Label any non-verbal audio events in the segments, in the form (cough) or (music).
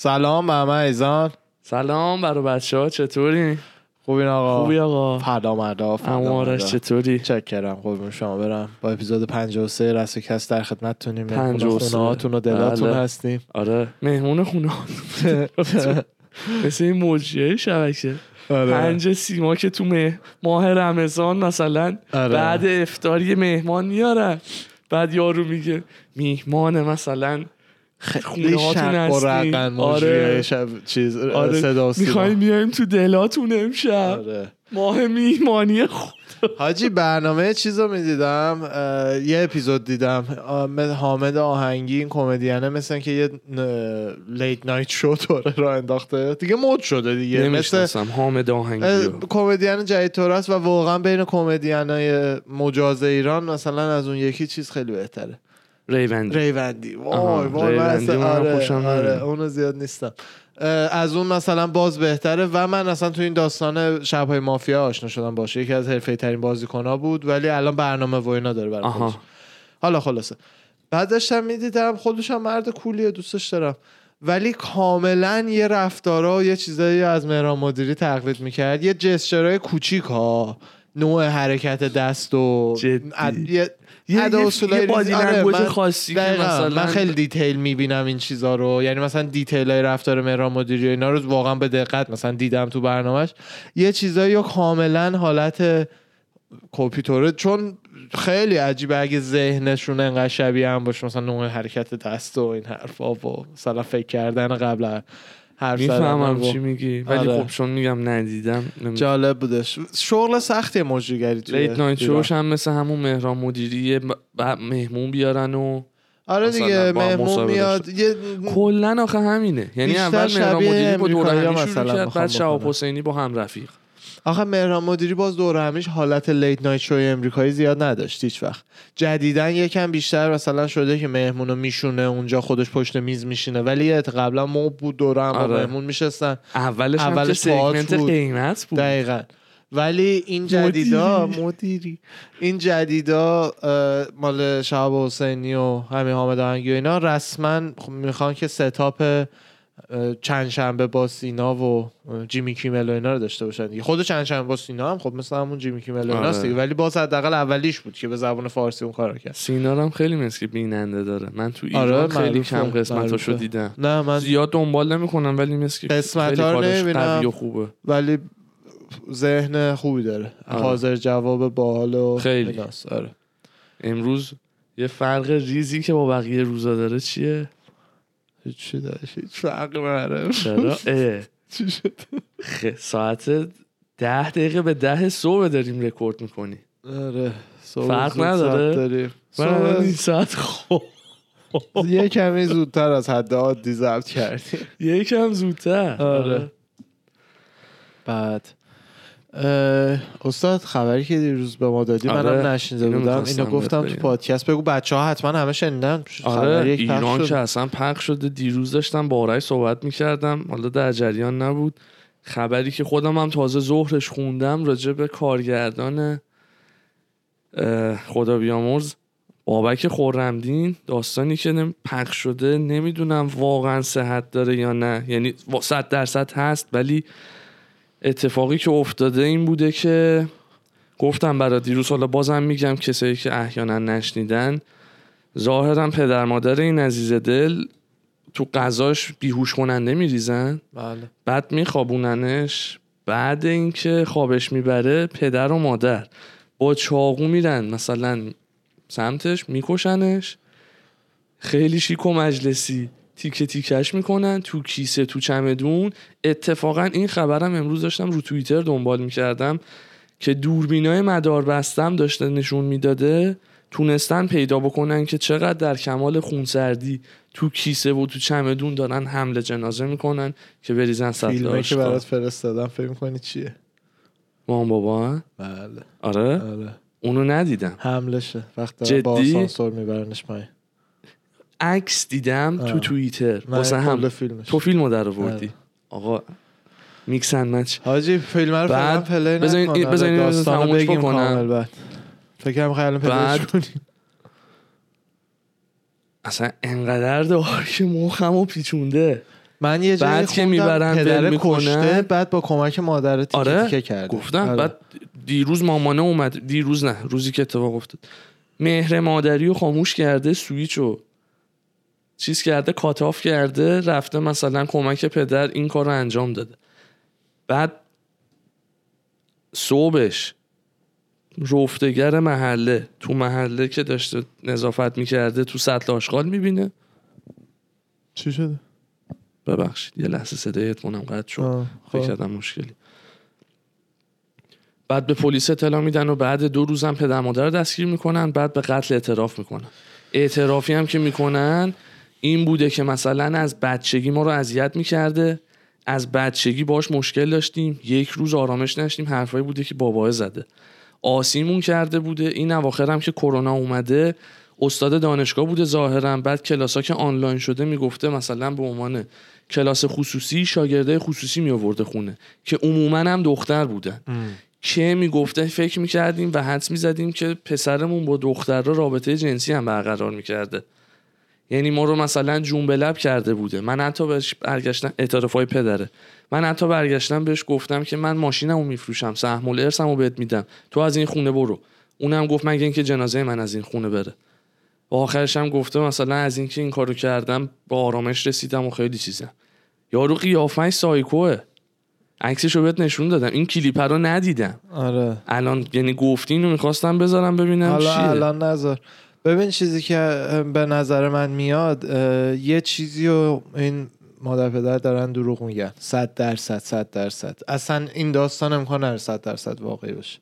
سلام محمد ایزان سلام برای بچه ها چطوری؟ خوبین آقا خوبی آقا فردا مردا فردا اما آرش مردا. چطوری؟ چکرم قربون شما برم با اپیزود 53 رسو کس در خدمتتونیم 53. خونه هاتون و دلاتون بله. هستیم آره مهمون خونه (laughs) مثل این موجیه شبکه آره. پنج سیما که تو مه- ماه رمضان مثلا آره. بعد افطاری مهمان میارن بعد یارو میگه میهمان مثلا رقن هستین. موجیه آره. شب چیز آره. صدا و سیما. می‌خوایم بیایم تو دلاتون امشب. آره. ماه میهمانی خود حاجی برنامه چیز رو می‌دیدم یه اپیزود دیدم. حامد آهنگی این کمدینه مثل که یه لیت نایت شو دوره را انداخته. دیگه مد شده دیگه. مثل نمی‌شناسم. حامد آهنگی. کمدین جدید طور است و واقعا بین کمدین های مجاز ایران مثلا از اون یکی چیز خیلی بهتره. ریوندی. ریوندی. وای وای من اصلا- آره آره. اونو زیاد نیستم. از اون مثلا باز بهتره و من اصلا تو این داستان شبهای مافیا آشنا شدم باشه. یکی از حرفه ترین بازیکن ها بود ولی الان برنامه و اینا داره برای. آها. حالا خلاصه. بعد داشتم می‌دیدم خودش هم مرد کولیه دوستش دارم. ولی کاملا یه رفتارا و یه چیزایی از مهران مدیری تقلید می‌کرد. یه جسچرهای کوچیک ها نوع حرکت دست و جدی. یه یه body ریز- آره، language خاصی که. مثلا من خیلی detail می‌بینم این چیزا رو. یعنی مثلا detail های رفتار مهران مدیری و اینا رو واقعا به دقت مثلا دیدم تو برنامهش. یه چیزایی رو کاملا حالت کامپیوتره چون خیلی عجیبه اگه ذهنشون انقدر شبیه هم باشه. مثلا نوع حرکت دست و این حرفا و مثلا فکر کردن قبل حرف و- چی میگی. ولی آره. خب چون میگم ندیدم نمی- جالب بودش. شغل سختی مجریگری توی لیت نایت. شوش هم مثل همون مهران مدیری ب- ب- مهمون بیارن و آره دیگه مهمون میاد. یه کلا آخه همینه. یعنی اول مهران مدیری با دور امریکایی‌ها همی مثلا شروع کرد بعد شهاب بکنن. حسینی با هم رفیق. آخه مهران مدیری باز دور همیش حالت لیت نایت شوی امریکایی زیاد نداشت هیچ وقت جدیدن یکم بیشتر مثلا شده که مهمونو میشونه اونجا خودش پشت میز میشینه ولی قبلا مو بود دور هم آره. مهمون میشستن اولش اولش سگمنت بود. قیمت بود دقیقا ولی این جدیدا مدیری. مدیری این جدیدا مال شهاب حسینی و همین حامد آهنگی و اینا رسما می‌خوان که ستاپ چند شنبه با سینا و جیمی کیمل و اینا رو داشته باشن دیگه خود چند شنبه با سینا هم خب مثل همون جیمی کیمل و ایناست آره. دیگه ولی باز حداقل اولیش بود که به زبان فارسی اون کارو کرد سینا هم خیلی مثل بیننده داره من تو آره، ایران خیلی معروفه، کم قسمتاشو. دیدم نه من زیاد دنبال نمی‌کنم ولی مثل خیلی رو نمی‌بینم. و خوبه ولی ذهن خوبی داره آره. حاضر جواب باحال و خیلی. آره امروز یه فرق ریزی که با بقیه روزا داره چیه هیچی داشت؟ هیچ نداره. چرا؟ (laughs) اه. چی شد؟ خ- ساعت ده دقیقه به ده صبح داریم رکورد می‌کنی. آره. فرق نداره؟ داریم. من این ساعت خب. (laughs) یه کمی زودتر از حد عادی ضبط کردیم. یکم زودتر. آره. بعد. اه، استاد خبری که دیروز به ما دادی آره، منم نشنیده اینو بودم. اینو گفتم تو. پادکست. بگو بچه ها حتما همه شنیدن. آره ایران شد. که اصلا پخش شده. دیروز داشتم با آرش صحبت می‌کردم. حالا در جریان نبود. خبری که خودم هم تازه ظهرش خوندم راجع به کارگردان خدا بیامرز بابک خورمدین داستانی که نم- پخش شده. نمی‌دونم واقعا صحت داره یا نه. یعنی صد درصد هست ولی اتفاقی که افتاده این بوده که گفتم برای دیروز حالا بازم میگم کسایی که احیانا نشنیدن ظاهرا پدر مادر این عزیز دل تو غذاش بیهوش کننده میریزن. بله. بعد میخوابوننش بعد اینکه خوابش می‌بره پدر و مادر با چاقو میرن مثلا سمتش میکشنش. خیلی شیک و مجلسی. تیکه تیکش می‌کنن تو کیسه تو چمدون. اتفاقا این خبرم امروز داشتم رو توییتر دنبال می‌کردم که دوربینای مدار بستم داشته نشون می‌داده. تونستن پیدا بکنن که چقدر در کمال خونسردی تو کیسه و تو چمدون دارن حمل جنازه می‌کنن که بریزن سطل فیلمه که. برات فرستادم فکر می‌کنی چیه؟ مامان بابا؟ بله. آره؟ آره. اونو ندیدم. حملشه. وقتی جدی؟ با آسانسور میبرنش پایین. عکس دیدم تو. توییتر واسه هم فیلمش تو فیلمو در آوردی آره. آقا میکس اند مچ حاجی فیلم رو فعلا پلی نکنم. تمومش بگیم بکنم. کامل بعد فکرم خیلی پلیش کنیم اصلا انقدر دار که مخمو پیچونده من یه جایی بعد که می‌برن پدر. کشته بعد با کمک مادر تیکه آره تیکه کرده گفتم آره. بعد دیروز مامانه اومد دیروز نه روزی که اتفاق افتاد مهر مادری رو خاموش کرده سویچ رو چیز کرده کاتاف کرده رفته مثلا کمک پدر این کار رو انجام داده. بعد صبحش رفتگر محله تو محله که داشته نظافت می‌کرده تو سطل آشغال می‌بینه. چی شده؟ ببخشید یه لحظه صدای اتمونم قطع شد. آه، فکر خب. کردم مشکلی. بعد به پلیس اطلاع میدن و بعد دو روزم پدر مادر رو دستگیر می‌کنن بعد به قتل اعتراف می‌کنن. اعترافی هم که می‌کنن این بوده که مثلا از بچگی ما رو اذیت می‌کرده از بچگی باش مشکل داشتیم یک روز آرامش نشتیم حرفایی بوده که باباه زده. آسیمون کرده بوده این اواخر هم که کرونا اومده استاد دانشگاه بوده ظاهرا بعد کلاسا که آنلاین شده می‌گفته مثلا به عنوان کلاس خصوصی شاگرده خصوصی می آورده خونه که عموما هم دختر بودن. که می‌گفته فکر می‌کردیم و حدس می‌زدیم که پسرمون با دختر را رابطه جنسی هم برقرار می‌کرده. یعنی ما رو مثلا جون لب کرده بوده. من حتی بهش برگشتم اعترافای پدره. من حتی برگشتم بهش گفتم که من ماشینمو میفروشم سهم الارثمو بهت میدم. تو از این خونه برو. اونم گفت مگه اینکه جنازه من از این خونه بره. و آخرش هم گفته مثلا از اینکه این کارو کردم با آرامش رسیدم و خیلی چیزم. یارو قیافش سایکوه. عکسشو بهت نشون دادم. این کلیپ رو ندیدم. آره. الان یعنی گفتین رو می‌خواستم بذارم ببینم حالا چیه. الان نظر ببین چیزی که به نظر من میاد یه چیزی رو این مادر پدر دارن دروغ میگن. صد درصد صد درصد. اصلا این داستان امکان نداره صد درصد واقعی باشه.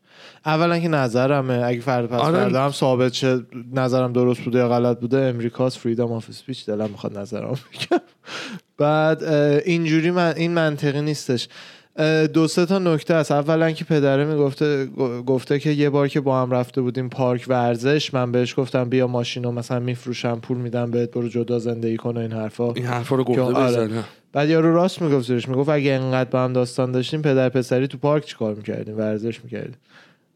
اولا که نظرمه. اگه فرد پس آره. فردا هم ثابت شه نظرم درست بوده یا غلط بوده امریکاست فریدم آف اسپیچ دلم می‌خواد نظرم بگم. بعد اینجوری من این منطقی نیستش. دو سه تا نکته است. اولا که پدره می‌گفته گفته که یه بار که با هم رفته بودیم پارک ورزش من بهش گفتم بیا ماشین رو مثلا میفروشم پول میدم بهت برو جدا زندگی کن و این حرفا. این حرفا رو گفته آره. بعد یارو راست میگفتش می‌گفت اگه انقدر با هم داستان داشتیم پدر پسری تو پارک چیکار می‌کردیم؟ ورزش می‌کردیم.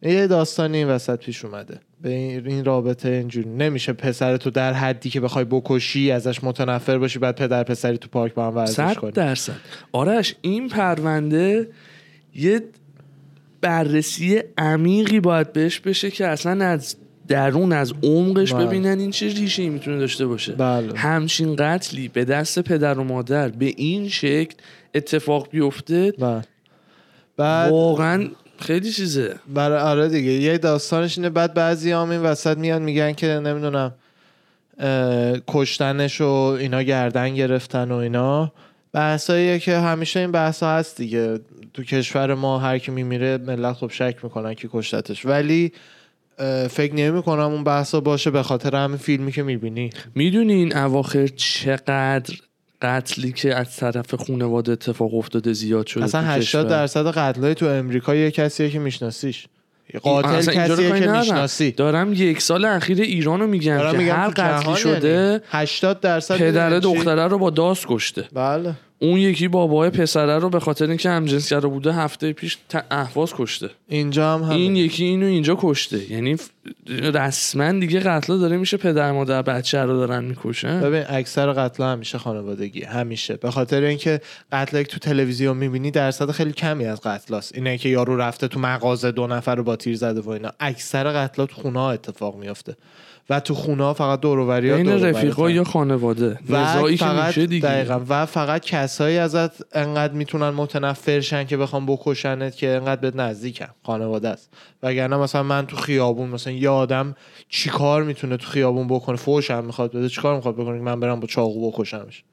یه داستانی این وسط پیش اومده. به این رابطه اینجوری. نمیشه پسر تو در حدی که بخوای بکشی ازش متنفر باشی بعد پدر پسری تو پارک با هم ورزش کنی. درصد. آرش این پرونده یه بررسی عمیقی باید بهش بشه که اصلا از درون از عمقش بله. ببینن این چه ریشه می‌تونه داشته باشه. بله. همچین قتلی به دست پدر و مادر به این شکل اتفاق بیفته. بعد بعد واقعا خیلی چیزه. برای آره دیگه. یه داستانش اینه بعد بعضی هم این وسط میان میگن که نمی‌دونم کشتنش و اینا گردن گرفتن و اینا. بحثاییه که همیشه این بحث هست دیگه. تو کشور ما هر کی میمیره ملت خب شک می‌کنن که کشتتش. ولی فکر نمی کنم اون بحثا باشه به خاطر همین فیلمی که می‌بینی. می‌دونی این اواخر چقدر قتلی که از طرف خانواده اتفاق افتاده زیاد شده اصلا تو 80 کشور. درصد قتلای تو امریکا یه کسیه که میشناسیش قاتل کسیه که. می‌شناسی دارم یک سال اخیر ایران رو میگم دارم که میگم هر قتلی یعنی شده 80 درصد پدر؟ دختره رو با داس کشته بله اون یکی بابای پسره رو به خاطر اینکه همجنسگرا بوده هفته پیش اهواز کشته. اینجا هم همین این یکی اینو اینجا کشته. یعنی رسما دیگه قتلا داره میشه پدر مادر بچه رو دارن می‌کشن. ببین اکثر قتل همیشه خانوادگی همیشه. به خاطر اینکه قتل که تو تلویزیون می‌بینی درصد خیلی کمی از قتلاست اینه که یارو رفته تو مغازه دو نفر رو با تیر زده و اینا. اکثر قتلا تو خونه اتفاق میافته. و تو خونه ها فقط دوروبری بین رفیقا یا خانواده. و که فقط دیگه. دقیقا. و فقط کسایی ازت انقدر می‌تونن متنفرشن که بخوام بکشنت که انقدر به نزدیکن. خانواده است. وگرنه مثلا من تو خیابون مثلا یه آدم چیکار می‌تونه تو خیابون بکنه؟ فوش هم می‌خواد بده. چیکار می‌خواد بکنه که من برم با چاقو بکشمش؟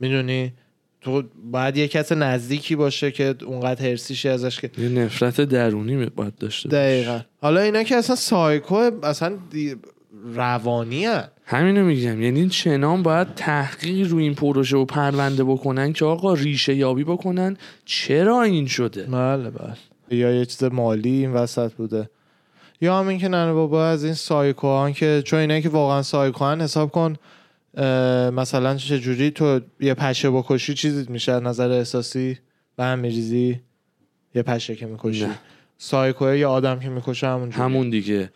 می‌دونی؟ تو باید یه کس نزدیکی باشه که اونقدر هرسیشی ازش که یه نفرت درونی باید داشته باشه. دقیقا. حالا اینا که اصلا سایکو اصلا دی- روانی هن. همینو میگم. یعنی چنان باید تحقیق رو این پروژه و پرونده بکنن که آقا ریشه یابی بکنن. چرا این شده؟ بله بله. یا یه چیز مالی این وسط بوده. یا هم این که ننه بابا از این سایکوهان که چون اینه که واقعا سایکوهان حساب کن مثلا چجوری تو یه پشه بکشی چیزی میشه از نظر احساسی؟ به هم میریزی؟ یه پشه که می‌کشی. نه. سایکو یا آدم که می‌کشه همون جوریه. همون دیگه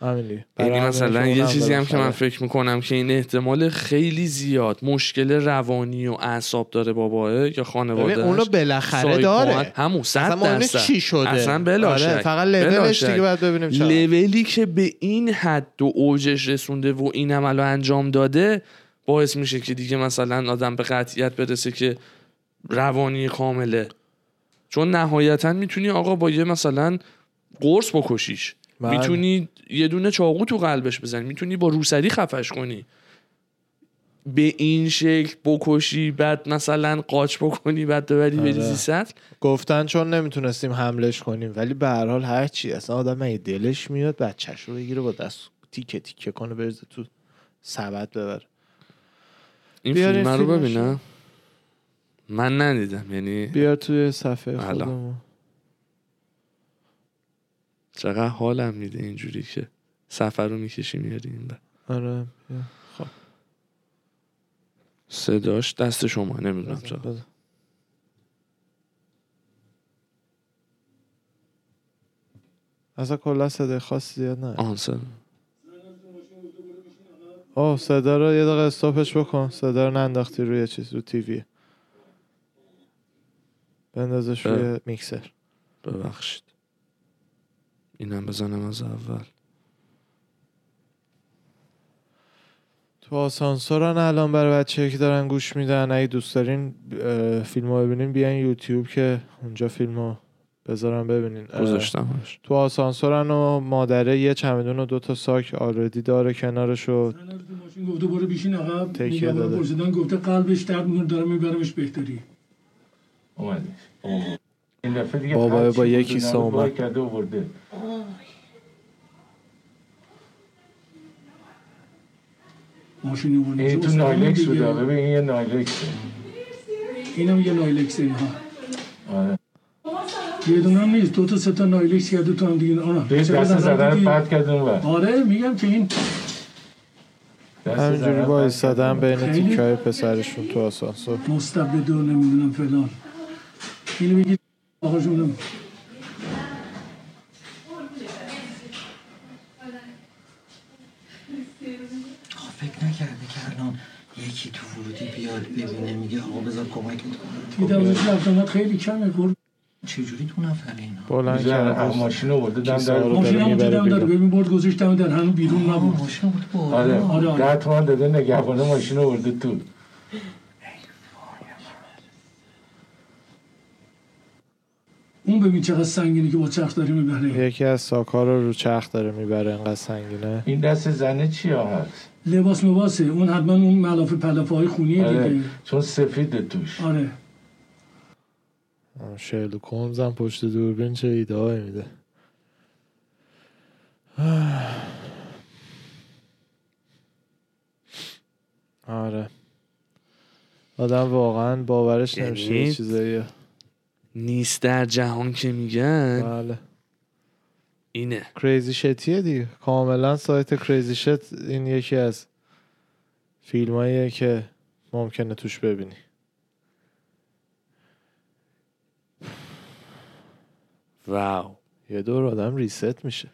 یعنی مثلا یه چیزی هم که من. فکر می‌کنم که این احتمال خیلی زیاد مشکل روانی و اعصاب داره باباه یا خانواده اونو بالاخره داره همون صد درصد چی شده اصلا بلا آره، شک. فقط لولش. دیگه باید ببینیم چقدر. لولی که به این حد و اوجش رسونده و این عملو انجام داده باعث میشه که دیگه مثلا آدم به قطعیت برسه که روانی کامله چون نهایتا می‌تونی آقا با یه مثلا قرص بکشیش بله. می‌تونی یه دونه چاقو تو قلبش بزنی می‌تونی با روسری خفش کنی به این شکل بکشی بعد مثلا قاچ بکنی بعد ببری آره. بریزی سطل گفتن چون نمی‌تونستیم حملش کنیم ولی به هر حال هر چی اصلا آدم اگه دلش میاد بچهش رو بگیره با دست تیکه تیکه کنه بریزه تو سبد ببره این فیلم رو. ببینم من ندیدم یعنی بیار توی صفحه. خودمون چقدر حالم میده اینجوری که سفر رو می‌کشی میاری این. آره بیا. صداش دست شما نمی‌دونم چرا. اصلا کلا صدای خاصی زیاد نه آن صدا آه صدا رو یه دقیقه استاپش بکن صدا رو ننداختی روی چیز رو تیوی بندازش. روی میکسر ببخشید اینم بزنم از اول. تو آسانسورن الان برای بچه که دارن گوش میدن اگه دوست دارین فیلم رو ببینین بیاین یوتیوب که اونجا فیلم رو بذارن ببینین گذاشتمش تو آسانسورن و مادره یه چمدون و دو تا ساک آردی داره کنارش و من از تو ماشین گفته برو بیشین عقب تکیه نگاه داده. پرسیدن گفته قلبش درد می‌کنه دارم میبرمش بهتری. اومدش این دفعه دیگه بابا با یکی. بار کرده و برده. ماشین اون این تو نایلکس بود ببین این یه نایلکسه اینم یه نایلکس اینها آره. یه دونه هم نیست دو تا سه تا نایلکس کرده تو هم دیگه. آره دست زدن پرد کرد اون ور. آره میگم که این همینجوری زدن با ایستادن. بین تیکه های پسرشون تو آسانسور. مستبد و نمی‌دونم فلان. اینو بگید آقا جونم. آخه فکر نکرده که الان یکی تو ورودی بیاد ببینه میگه آقا بذار کمکت کنم دیدم رفتمت خیلی کمه قرب چجوری دو نفر اینا؟ بلند کرد ماشین رو برده دم در رو ماشین هم می‌بره دیدم بیرون. ببین برد گذاشت دم در هنو بیرون نبود. ماشین بود آره. آره، آره. ده تومن داده نگهبانه ماشین رو برده تو. اون ببین چقدر سنگینی که با چرخ داره می‌بره یکی از ساکا رو رو چرخ داره می‌بره انقدر سنگینه. این دست زنه چی ها هست؟ لباس مباسه. اون حتما اون ملافه پلافه های خونیه آره دیگه. چون سفیده توش. آره. هولمز هم پشت دوربین چه ایده های میده آره. آدم واقعا باورش نمیشه یعنی یه چیزایی نیست در جهان که میگن؟ بله. اینه. کریزی شتیه دیگه. کاملا سایت کریزی شت این یکی از فیلم که ممکنه توش ببینی. واو. یه دور آدم ریست میشه.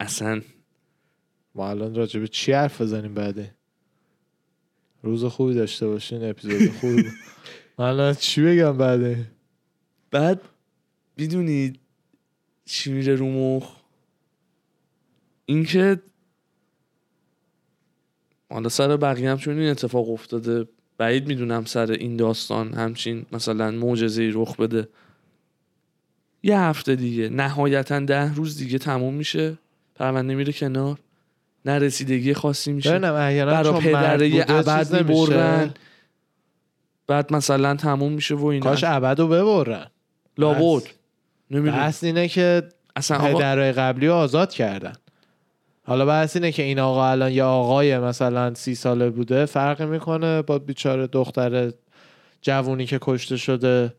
اصلا. ما الان راجع به چی حرف بزنیم بعده روز خوبی داشته باشین اپیزود خوبی. (laughs) من الان چی بگم بعده بعد می‌دونی چی میره رو مخ؟ اینکه حالا سر بقیه هم چون این اتفاق افتاده بعید می‌دونم سر این داستان همچین مثلا معجزه رخ بده. یه هفته دیگه نهایتا ده روز دیگه تموم میشه پرونده میره کنار نه رسیدگی خاصی میشه. ببینم احیانا برا چون مرد پدره ابد. می‌برن بعد مثلا تموم میشه و اینا. کاش ابد رو ببرن. لابد بس. نمی‌دونم. بحث اینه که اصلا آقا پدرهای قبلی رو آزاد کردن. حالا بحث اینه که این آقا الان یه آقای مثلا سی ساله بوده فرقی می‌کنه با بیچاره دختر جوونی که کشته شده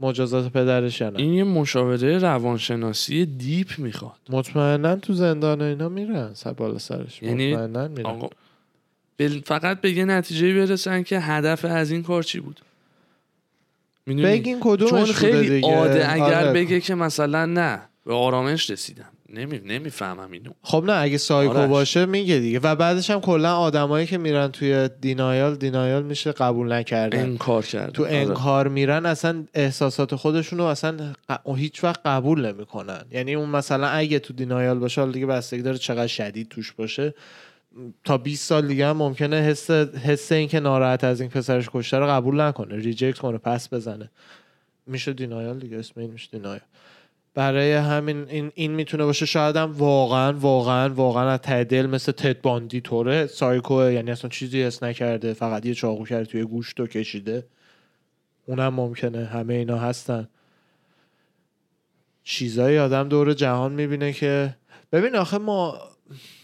مجازات پدرش نه. این یه مشاوره روانشناسی دیپ می‌خواد. مطمئنا تو زندان اینا میرن سر بالا سرش. یعنی مطمئنا میرن. آقا بل- فقط به یه نتیجه برسن که هدف از این کار چی بود؟ می‌دونی؟ بگین کدومش چون خیلی دیگه. عاده اگر آره. بگه که مثلا نه به آرامش رسیدم. نمی... نمی‌فهمم اینو. خب نه اگه سایکو آرش. باشه میگه دیگه. و بعدش هم کلا آدمایی که میرن توی دینایال دینایال میشه قبول نکردن. انکار کرد تو انکار میرن اصلا احساسات خودشون رو اصلا هیچ وقت قبول نمی‌کنن. یعنی اون مثلا اگه تو دینایال باشه حالا دیگه بستگی داره چقدر شدید توش باشه. تا 20 سال دیگه هم ممکنه حس حس این که ناراحت از این پسرش کشته رو قبول نکنه. reject کنه پس بزنه. میشه denial دیگه اسم این میشه denial برای همین این, این می‌تونه باشه شاید هم واقعا واقعا واقعا از ته دل مثل تد باندی طوره. سایکو یعنی اصلا چیزی حس نکرده. فقط یه چاقو کرده توی گوشت و کشیده. اونم ممکنه. همه اینا هستن. چیزایی آدم دور جهان می‌بینه که ببین آخه ما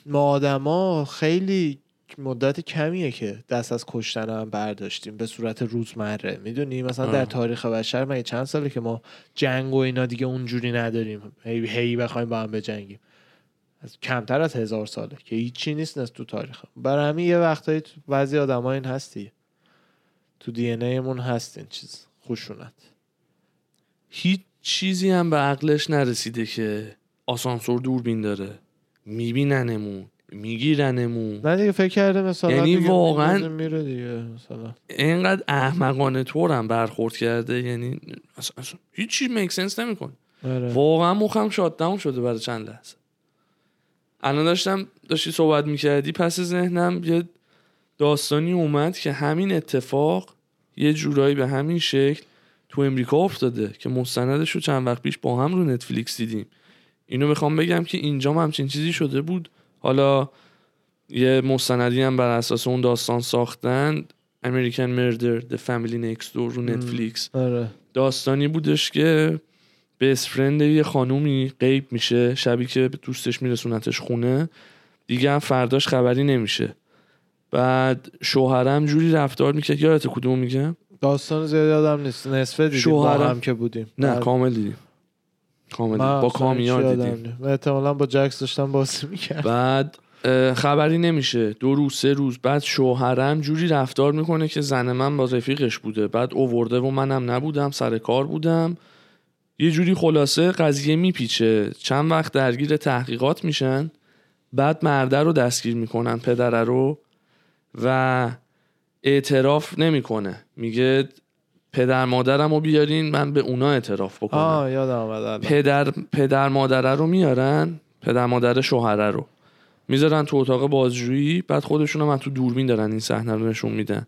ما آدما خیلی مدت کمیه که دست از کشتن هم برداشتیم به صورت روزمره. می‌دونی؟ مثلا در. تاریخ بشر مگه چند ساله که ما جنگ و اینا دیگه اونجوری نداریم؟ هی هی بخوایم با هم بجنگیم. از کمتر از هزار ساله که هیچی نیست نست تو تاریخ. برای همین یه وقتایی تو بعضی آدم این هستی. تو دی مون هست این چیز. خشونت هیچ چیزی هم به عقلش نرسیده که آسانسور دوربین داره. میبیننمون میگیرنمون. نه دیگه فکر کرده مثلا یعنی دیگه واقعاً- میره دیگه مثلا. اینقدر احمقانه طورم برخورد کرده یعنی اصلا, اصلا هیچی میک سنس نمی‌کنه. واقعا مخم شات داون شده برای چند لحظه. الان داشتم داشتی صحبت می‌کردی پس ذهنم یه داستانی اومد که همین اتفاق یه جورایی به همین شکل تو امریکا افتاده که مستندش رو چند وقت پیش با هم رو نتفلیکس دیدیم. اینو می‌خوام بگم که اینجا هم همچین چیزی شده بود. حالا یه مستندی هم بر اساس اون داستان ساختن. American Murder The Family Next Door رو نتفلیکس آره. داستانی بودش که بیست فرند یه خانومی غیب میشه شبی که به دوستش میرسونتش خونه. دیگه هم فرداش خبری نمیشه. بعد شوهرم جوری رفتار می‌کرد یادت کدوم میگم؟ داستان زیاد یادم نیست. نصفه دیدیم شوهرم- با هم که بودیم. نه بعد- کامل دیدیم. کامل دیدیم. من با کامیار دیدیم. من احتمالا با جکس داشتم بازی می‌کرد بعد خبری نمیشه. دو روز سه روز. بعد شوهرم جوری رفتار می‌کنه که زن من با رفیقش بوده. بعد اوورده و منم نبودم سر کار بودم. یه جوری خلاصه قضیه میپیچه. چند وقت درگیر تحقیقات میشن. بعد مرده رو دستگیر می‌کنن پدره رو. و اعتراف نمی‌کنه. میگه پدر مادرم رو بیارین من به اونا اعتراف بکنم. آه یادم آمد. پدر پدر مادره رو میارن پدر مادر شوهره رو. می‌ذارن تو اتاق بازجویی بعد خودشون هم تو دوربین دارن این صحنه رو نشون میدن.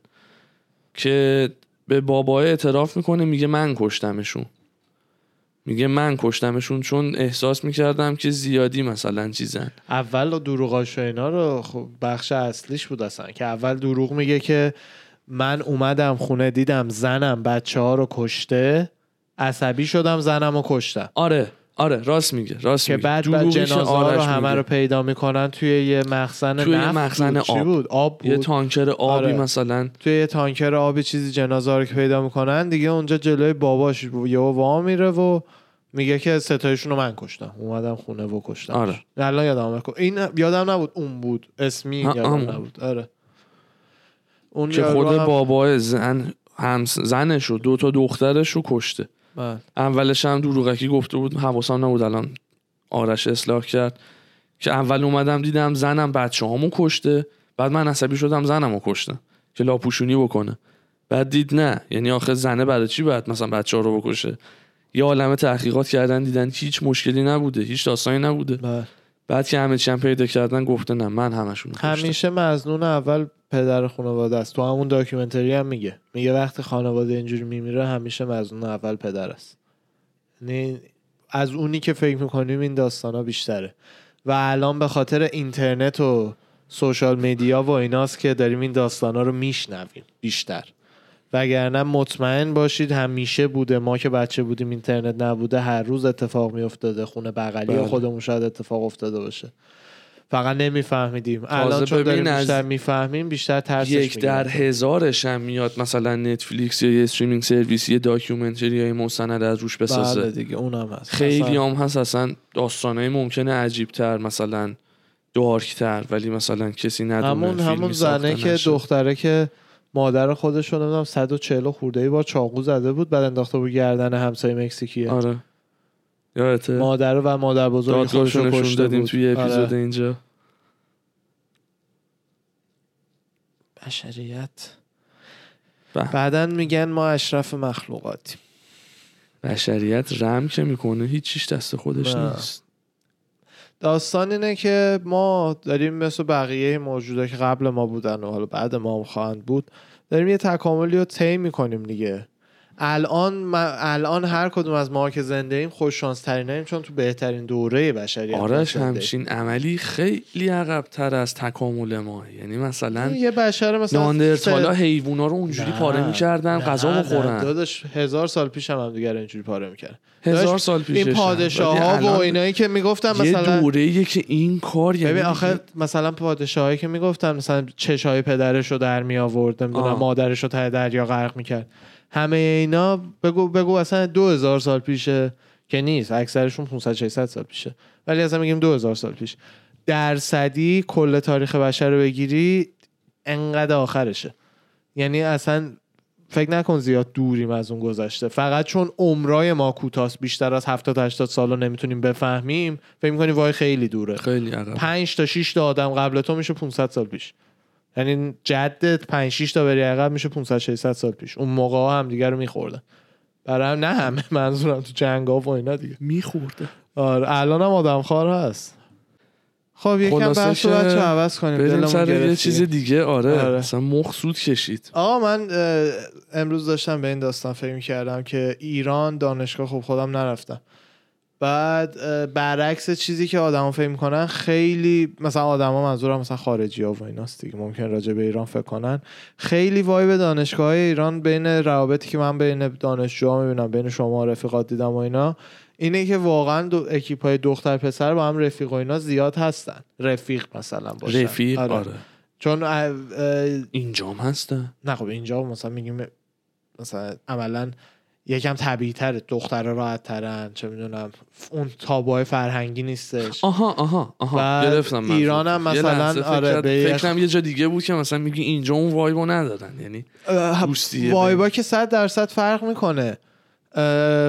که به بابای اعتراف می‌کنه میگه من کشتمشون. میگه من کشتمشون چون احساس می‌کردم که زیادی مثلا چیزن. اول دروغاش اینا رو خب بخش اصلیش بود اصلا. که اول دروغ میگه که من اومدم خونه دیدم زنم بچه ها رو کشته عصبی شدم زنم رو کشتم آره آره راست میگه راست که میگه بعد بعد جنازه ها رو همه میگه. رو پیدا می‌کنن توی یه مخزن توی یه نفت مخزن بود. چی آب. بود آب بود یه تانکر آبی آره. مثلا توی یه تانکر آبی چیزی جنازه رو که پیدا می‌کنن دیگه اونجا جلوی باباش یه وا میره و میگه که ستایشون رو من کشتم اومدم خونه و کشتم آره. الان یادم. این یادم نبود اون بود اسمی یادم. نبود آره اون که خود هم- بابای زن هم زنش و دو تا دخترش رو کشته. بله. اولش هم دروغکی گفته بود حواسم نبود الان آرش اصلاح کرد. که اول اومدم دیدم زنم بچه هامو کشته بعد من عصبی شدم زنمو کشتم که لاپوشونی بکنه. بعد دید نه. یعنی آخه زنه برای چی باید مثلا بچه ها رو بکشه؟ یه عالمه تحقیقات کردن دیدن هیچ مشکلی نبوده هیچ داستانی نبوده. بله. بعد که همه چی هم پیدا کردن گفته نه من همشون همیشه مزنون اول پدر خانواده است. تو همون داکیومنتری هم میگه. میگه وقتی خانواده اینجوری میمیره همیشه مزنون اول پدر است. یعنی از اونی که فکر می‌کنیم این داستان ها بیشتره. و الان به خاطر اینترنت و social media و ایناست که داریم این داستان ها رو میشنویم بیشتر. وگرنه مطمئن باشید همیشه بوده ما که بچه بودیم اینترنت نبوده هر روز اتفاق میافتاده خونه بغلی بله. خودمون شاید اتفاق افتاده باشه فقط نمیفهمیدیم الان چون داریم بیشتر می‌فهمیم بیشتر ترسش یک در. هزارش هم میاد مثلا نتفلیکس یا یه streaming service یه documentary یا یه مستند از روش بسازه بله دیگه اونم هست خیلی هم هست اصلا داستانهای ممکنه عجیب تر مثلا دارکتر ولی مثلا کسی ندونه همون همون زنه که. دختره که مادر خودش رو نمی‌دونم 140 خورده ای بار چاقو زده بود بعد انداخته بود گردن همسایه مکزیکیه آره یادته مادر و مادر بزرگ خودش رو کشته دادیم بود. توی اپیزود آره. اینجا بشریت. بعدا میگن ما اشرف مخلوقاتیم بشریت رم که می‌کنه هیچیش دست خودش نه. نیست داستان اینه که ما داریم مثل بقیه موجودا که قبل ما بودن و حالا بعد ما هم خواهند بود داریم یه تکاملی رو طی می‌کنیم دیگه. الان الان هر کدوم از ما که زنده ایم خوش شانس ترینیم چون تو بهترین دوره بشریت آرش. همچین عملی خیلی عقبتر از تکامل ما. یعنی مثلا یه بشر مثلا ناندرتالا سه- حیوونا رو اونجوری نه، پاره می‌کردن غذا بخورن داداش هزار سال پیش هم, هم دیگر اینجوری پاره می‌کرد هزار سال پیش این پادشاه ها و اینایی که می‌گفتن یه مثلا دوره که این کار یعنی ببین آخه مثلا پادشاهایی که می‌گفتن مثلا چشای پدرش رو در می آورد نمی‌دونم. مادرش رو ته دریا غرق می‌کرد. همه اینا بگو بگو اصلا دو هزار سال پیشه که نیست. اکثرشون 500 600 سال پیشه. ولی اصلا میگیم دو هزار سال پیش. درصدی کل تاریخ بشر رو بگیری انقدر آخرشه. یعنی اصلا فکر نکن زیاد دوریم از اون گذشته. فقط چون عمرای ما کوتاست بیشتر از 70 80 سال رو نمی‌تونیم بفهمیم فکر می‌کنیم وای خیلی دوره. خیلی عقب. 5 تا 6 تا آدم قبل تو میشه 500 سال پیش. یعنی جدت 5 6 تا بری عقب میشه 500 600 سال پیش. اون موقع ها هم دیگه رو میخوردن. برای هم نه همه منظورم تو جنگ ها و اینا دیگه. میخورده. آره الان هم آدم خار هست. خب یکم بحث رو بچه عوض کنیم بریم سر یه چیز دیگه. آره, آره. مثلا مخ سود کشید. آقا من امروز داشتم به این داستان فکر کردم که ایران دانشگاه خب خودم نرفتم. بعد برعکس چیزی که آدما فکر می‌کنن خیلی مثلا آدما منظورم مثلا خارجی ها و ایناست دیگه ممکن راجع به ایران فکر کنن. خیلی وایب دانشگاه های ایران بین روابطی که من بین دانشجوها می‌بینم بین شما رفیقات دیدم و اینا اینه که واقعا دو اکیپ های دختر پسر با هم رفیق و اینا زیاد هستن. رفیق مثلا باشن. رفیق؟ آره, چون اه، اه، اینجام هستن؟ نه خب اینجا مثلا میگیم مثلا عملا یکم طبیعی تره دخترها راحت ترن چه می‌دونم اون تابوهای فرهنگی نیستش. آها آها آها. گرفتم. ایران هم مثلا آره، به فکرم یه جا دیگه بود که مثلا میگی اینجا اون وایبو ندارن. یعنی وایبا که صد درصد فرق می‌کنه.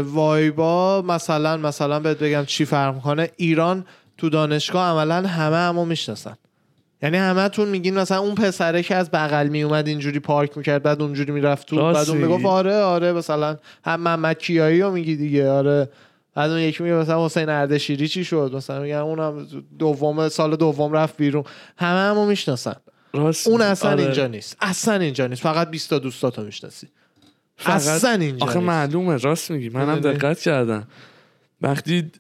وایبا مثلا مثلا بهت بگم چی فرق می‌کنه؟ ایران تو دانشگاه عملا همه همو می‌شناسن. یعنی همه تون میگین مثلا اون پسره که از بغل میومد اینجوری پارک می‌کرد بعد اونجوری می‌رفت تو بعد اون. می‌گفت آره آره مثلا هم محمد کیایی رو میگی دیگه آره بعد اون یکی میگه مثلا حسین اردشیری چی شد مثلا میگن اونم دوم سال دوم رفت بیرون همه همو می‌شناسن راست اون. اصلا آره. اینجا نیست اصلا اینجا نیست فقط 20 تا دوستاتو می‌شناسی فقط- اصلا اینجا آخه نیست. معلومه راست میگی منم؟ دقت کردم وقتی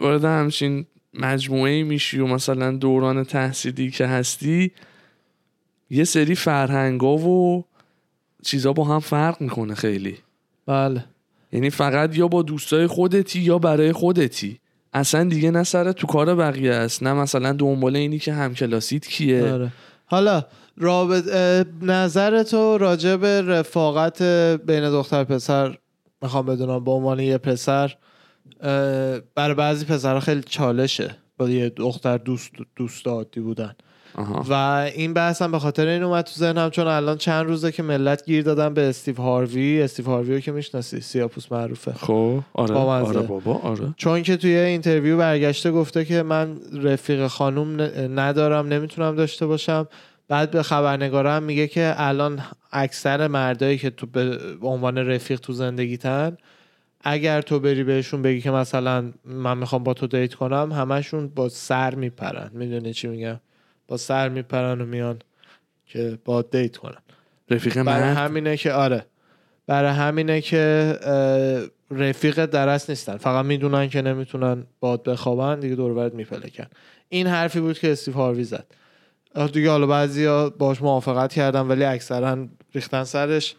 وارد همچین مجموعه میشی و مثلا دوران تحصیلی که هستی یه سری فرهنگا و چیزا با هم فرق می‌کنه خیلی. بله. یعنی فقط یا با دوستای خودتی یا برای خودتی. اصلا دیگه نه سر تو کار بقیه است. نه مثلا دنبال اینی که همکلاسیت کیه. آره. حالا رابط نظر تو راجع به رفاقت بین دختر پسر می‌خوام بدونم به عنوان یه پسر برای بعضی پسرها خیلی چالشه. با یه دختر دوست دوست عادی بودن. آها. و این بحث هم به خاطر این اومد تو ذهنم چون الان چند روزه که ملت گیر دادن به استیو هاروی. استیو هاروی رو که می‌شناسی؟ سیاپوست معروفه. خب آره. آره بابا آره. چون که توی interview برگشته گفته که من رفیق خانوم ندارم نمی‌تونم داشته باشم. بعد به خبرنگارم میگه که الان اکثر مردایی که تو به عنوان رفیق تو زندگیتن اگر تو بری بهشون بگی که مثلا من می‌خوام با تو دیت کنم همشون با سر میپرن. می‌دونی چی میگم؟ با سر میپرن و میان که با دیت کنن. رفیق برای همینه که آره. برای همینه که رفیق درست نیستن. فقط می‌دونن که نمی‌تونن باد بخوابن دیگه دور برت میپلکن این حرفی بود که استیو هاروی زد. دیگه حالا بعضیا باش موافقت کردن ولی اکثرا ریختن سرش.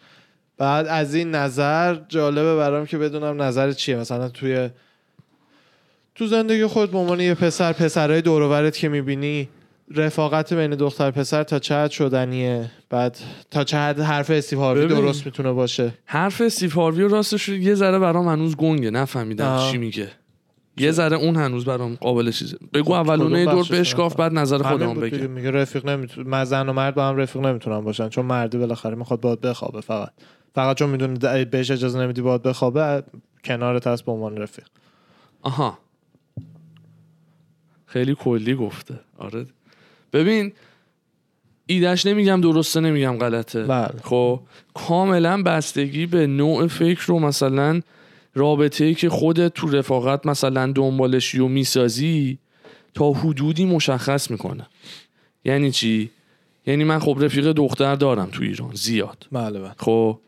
بعد از این نظر جالبه برام که بدونم نظر چیه مثلا توی تو زندگی خود به عنوان یه پسر پسرهای دور و برت که می‌بینی رفاقت بین دختر پسر تا چه حد شدنیه بعد تا چه حد حرف استیو هاروی. درست می‌تونه باشه حرف استیو هاروی راستش یه ذره برام هنوز گنگه نفهمیدم آه. چی میگه یه ذره اون هنوز برام قابل چیزه بگو خب، اولونه دور بشکاف بعد نظر خودمون. بگه میگه رفیق نمی‌تونه زن و مرد با هم رفیق نمی‌تونن باشن چون مردی بالاخره می‌خواد باد بخوابه فقط فقط چون می‌دونه بهش اجازه نمیدی باد بخوابه کنارت هست به عنوان رفیق. آها. خیلی کلی گفته. آره. ببین ایدش نمیگم درسته نمیگم غلطه. بله. خب کاملا بستگی به نوع فکر رو مثلا رابطه ای که خودت تو رفاقت مثلا دنبالشی و می‌سازی تا حدودی مشخص می‌کنه. یعنی چی؟ یعنی من خب رفیق دختر دارم تو ایران زیاد. بله بله. خب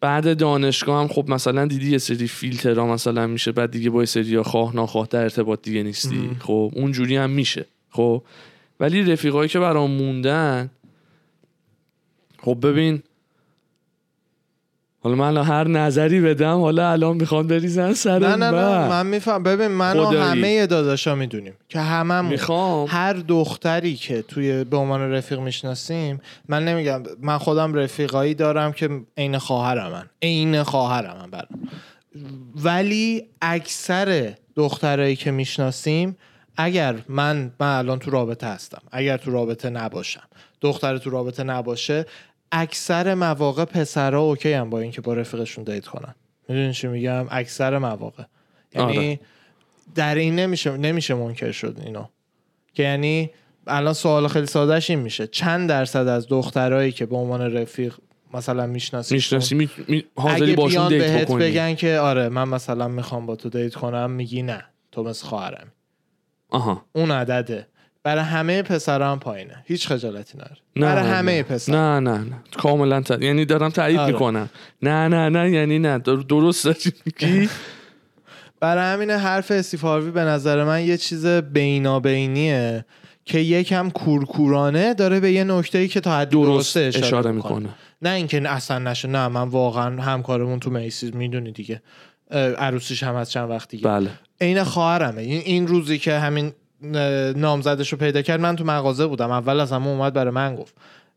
بعد دانشگاه هم خب مثلا دیدی یه سری فیلترها مثلا میشه بعد دیگه با یه سری خواه ناخواه در ارتباط دیگه نیستی. خب اونجوری هم میشه. خب ولی رفیقایی که برام موندن خب ببین حالا من هر نظری بدم حالا الان می‌خوام بریزن سر نه نه نه من. میفهم ببین من و. همه داداشا می‌دونیم که هممون. می‌خوام. هر دختری که توی به عنوان رفیق می‌شناسیم من نمیگم من خودم رفیقایی دارم که عین خواهرم من عین خواهرم من برام. ولی اکثر دخترایی که می‌شناسیم اگر من من الان تو رابطه هستم اگر تو رابطه نباشم دختر تو رابطه نباشه اکثر مواقع پسرها okay هم با اینکه با رفیقشون date کنن. می‌دونی چی میگم؟ اکثر مواقع. یعنی آره. در این نمیشه نمیشه منکر شد اینو. که یعنی الان سوال خیلی سادهش این میشه. چند درصد از دخترایی که به عنوان رفیق مثلا می‌شناسی می‌شناسی می... می... حاضری اگه باشون date بهت بکنی. بگن که آره من مثلا می‌خوام با تو date کنم میگی نه. تو مثل خواهرم آها. اون عدده. برای همه پسرا هم پایینه. هیچ خجالتی نداره. نه برای همه نه. پسر نه نه نه. کاملا ت... یعنی دارم تایید آره. می‌کنم. نه نه نه یعنی نه. در- درست داری میگی؟ برای همین حرف استیفاروی به نظر من یه چیز بینابینیه که یکم کورکورانه داره به یه نکته که تا حد درست اشاره, اشاره می‌کنه. می‌کنه. نه اینکه اصلا نشه. نه من واقعا همکارمون تو میسیز می‌دونی دیگه. عروسیش هم از چند وقت دیگه. بله. عین خواهرمه. این روزی که همین نامزدش رو پیدا کرد. من تو مغازه بودم. اول از همه اومد برای من گفت.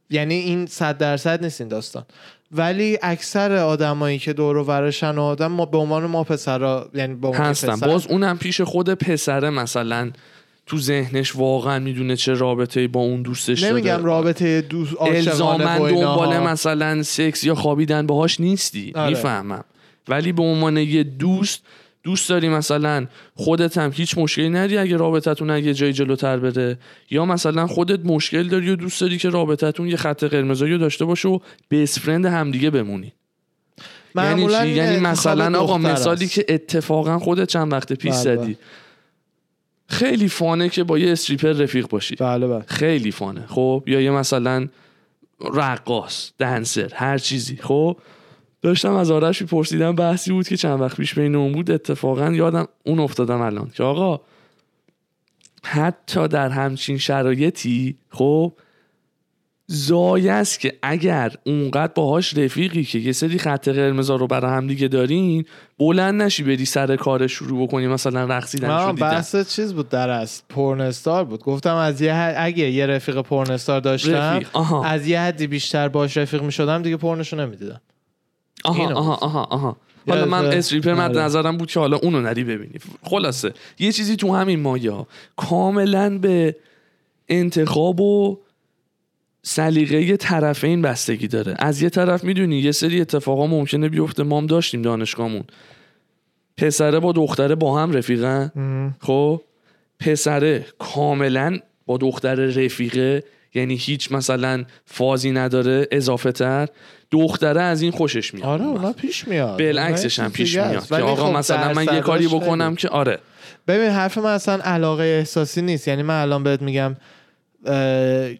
یعنی این صد درصد نیست این داستان. ولی اکثر آدمایی که دور و برشن و آدم ما به عنوان ما پسرا یعنی به عنوان هستم پسر- باز اونم پیش خود پسره مثلا. تو ذهنش واقعا می‌دونه چه رابطه با اون دوستش نمیگم داره رابطه دوست الزامن. دنبال مثلا سکس یا خوابیدن باهاش نیستی. آره. می‌فهمم. ولی به عنوان یه دوست دوست داری مثلا خودت هم هیچ مشکلی نداری اگه رابطتون اگه جای جلوتر بره؟ یا مثلا خودت مشکل داری و دوست داری که رابطتون یه خط قرمزایی داشته باشه و بیس فرند همدیگه بمونی. یعنی چی؟ یعنی مثلا آقا مثالی است. که اتفاقا خودت چند وقت پیش بله، زدی. خیلی فانه که با یه استریپر رفیق باشی. بله بله. خیلی فانه. خب؟ یا یه مثلا رقاص دنسر هر چیزی. خب؟ داشتم از آرش میپرسیدم بحثی بود که چند وقت پیش بین اون بود. اتفاقا یادم اون افتادم الان که آقا حتی در همچین شرایطی خب زایه است که اگر اونقدر باهاش رفیقی که یه سری خط قرمزا رو برای هم دیگه دارین بلند نشی بری سر کار شروع بکنی مثلا رقصیدن شو دیدن بحث چیز بود در است پورنستار بود. گفتم از یه حد- اگه یه رفیق پورنستار داشتم رفیق،. از یه حدی بیشتر باش رفیق می شدم دیگه پورنشو نمی‌دیدم. آها آها. آها آها. حالا من یادته؟ اسریپر مد آره. نظرم بود که حالا اونو نری ببینی. خلاصه یه چیزی تو همین مایه ها کاملا به انتخاب و سلیقه طرفین بستگی داره. از یه طرف می‌دونی یه سری اتفاقا ممکنه بیفته. ما هم داشتیم دانشگاهمون. پسره با دختره با هم رفیقن. خب؟ پسره کاملا با دختر رفیقه. یعنی هیچ مثلا فازی نداره اضافه تر دختره از این خوشش میاد. آره اونا پیش میاد. بالعکسش هم پیش میاد. که آقا خب مثلا من یه کاری بکنم خیلی. که آره. ببین حرف من اصلا علاقه احساسی نیست. یعنی من الان بهت میگم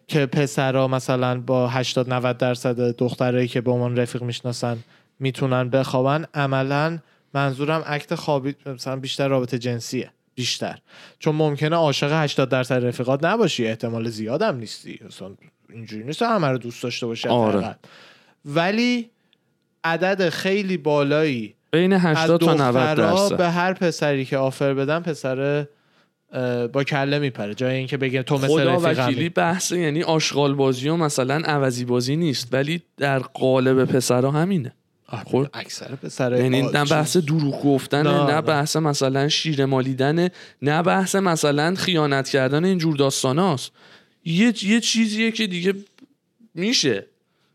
که پسرا مثلا با 80 90 درصد دخترایی که به عنوان رفیق می‌شناسن می‌تونن بخوابن عملا منظورم اکت خوابی مثلا بیشتر رابطه جنسیه. بیشتر. چون ممکنه عاشق 80 درصد رفیقات نباشی احتمال زیادم نیستی. اصلا اینجوری نیست همه رو دوست داشته باشی آره. ولی عدد خیلی بالایی بین از 80 تا 90 دخترها درصد. به هر پسری که آفر بدن پسر با کله میپره. جای اینکه بگه تو مثل خدا وکیلی بحث یعنی آشغال بازی و مثلا عوضی بازی نیست. ولی در قالب پسرا همینه. خب. اکثر پسر یعنی نه بحث دروغ گفتنه نه،. بحث مثلا شیر مالیدنه نه بحث مثلا خیانت کردن اینجور داستاناست یه یه چیزیه که دیگه میشه.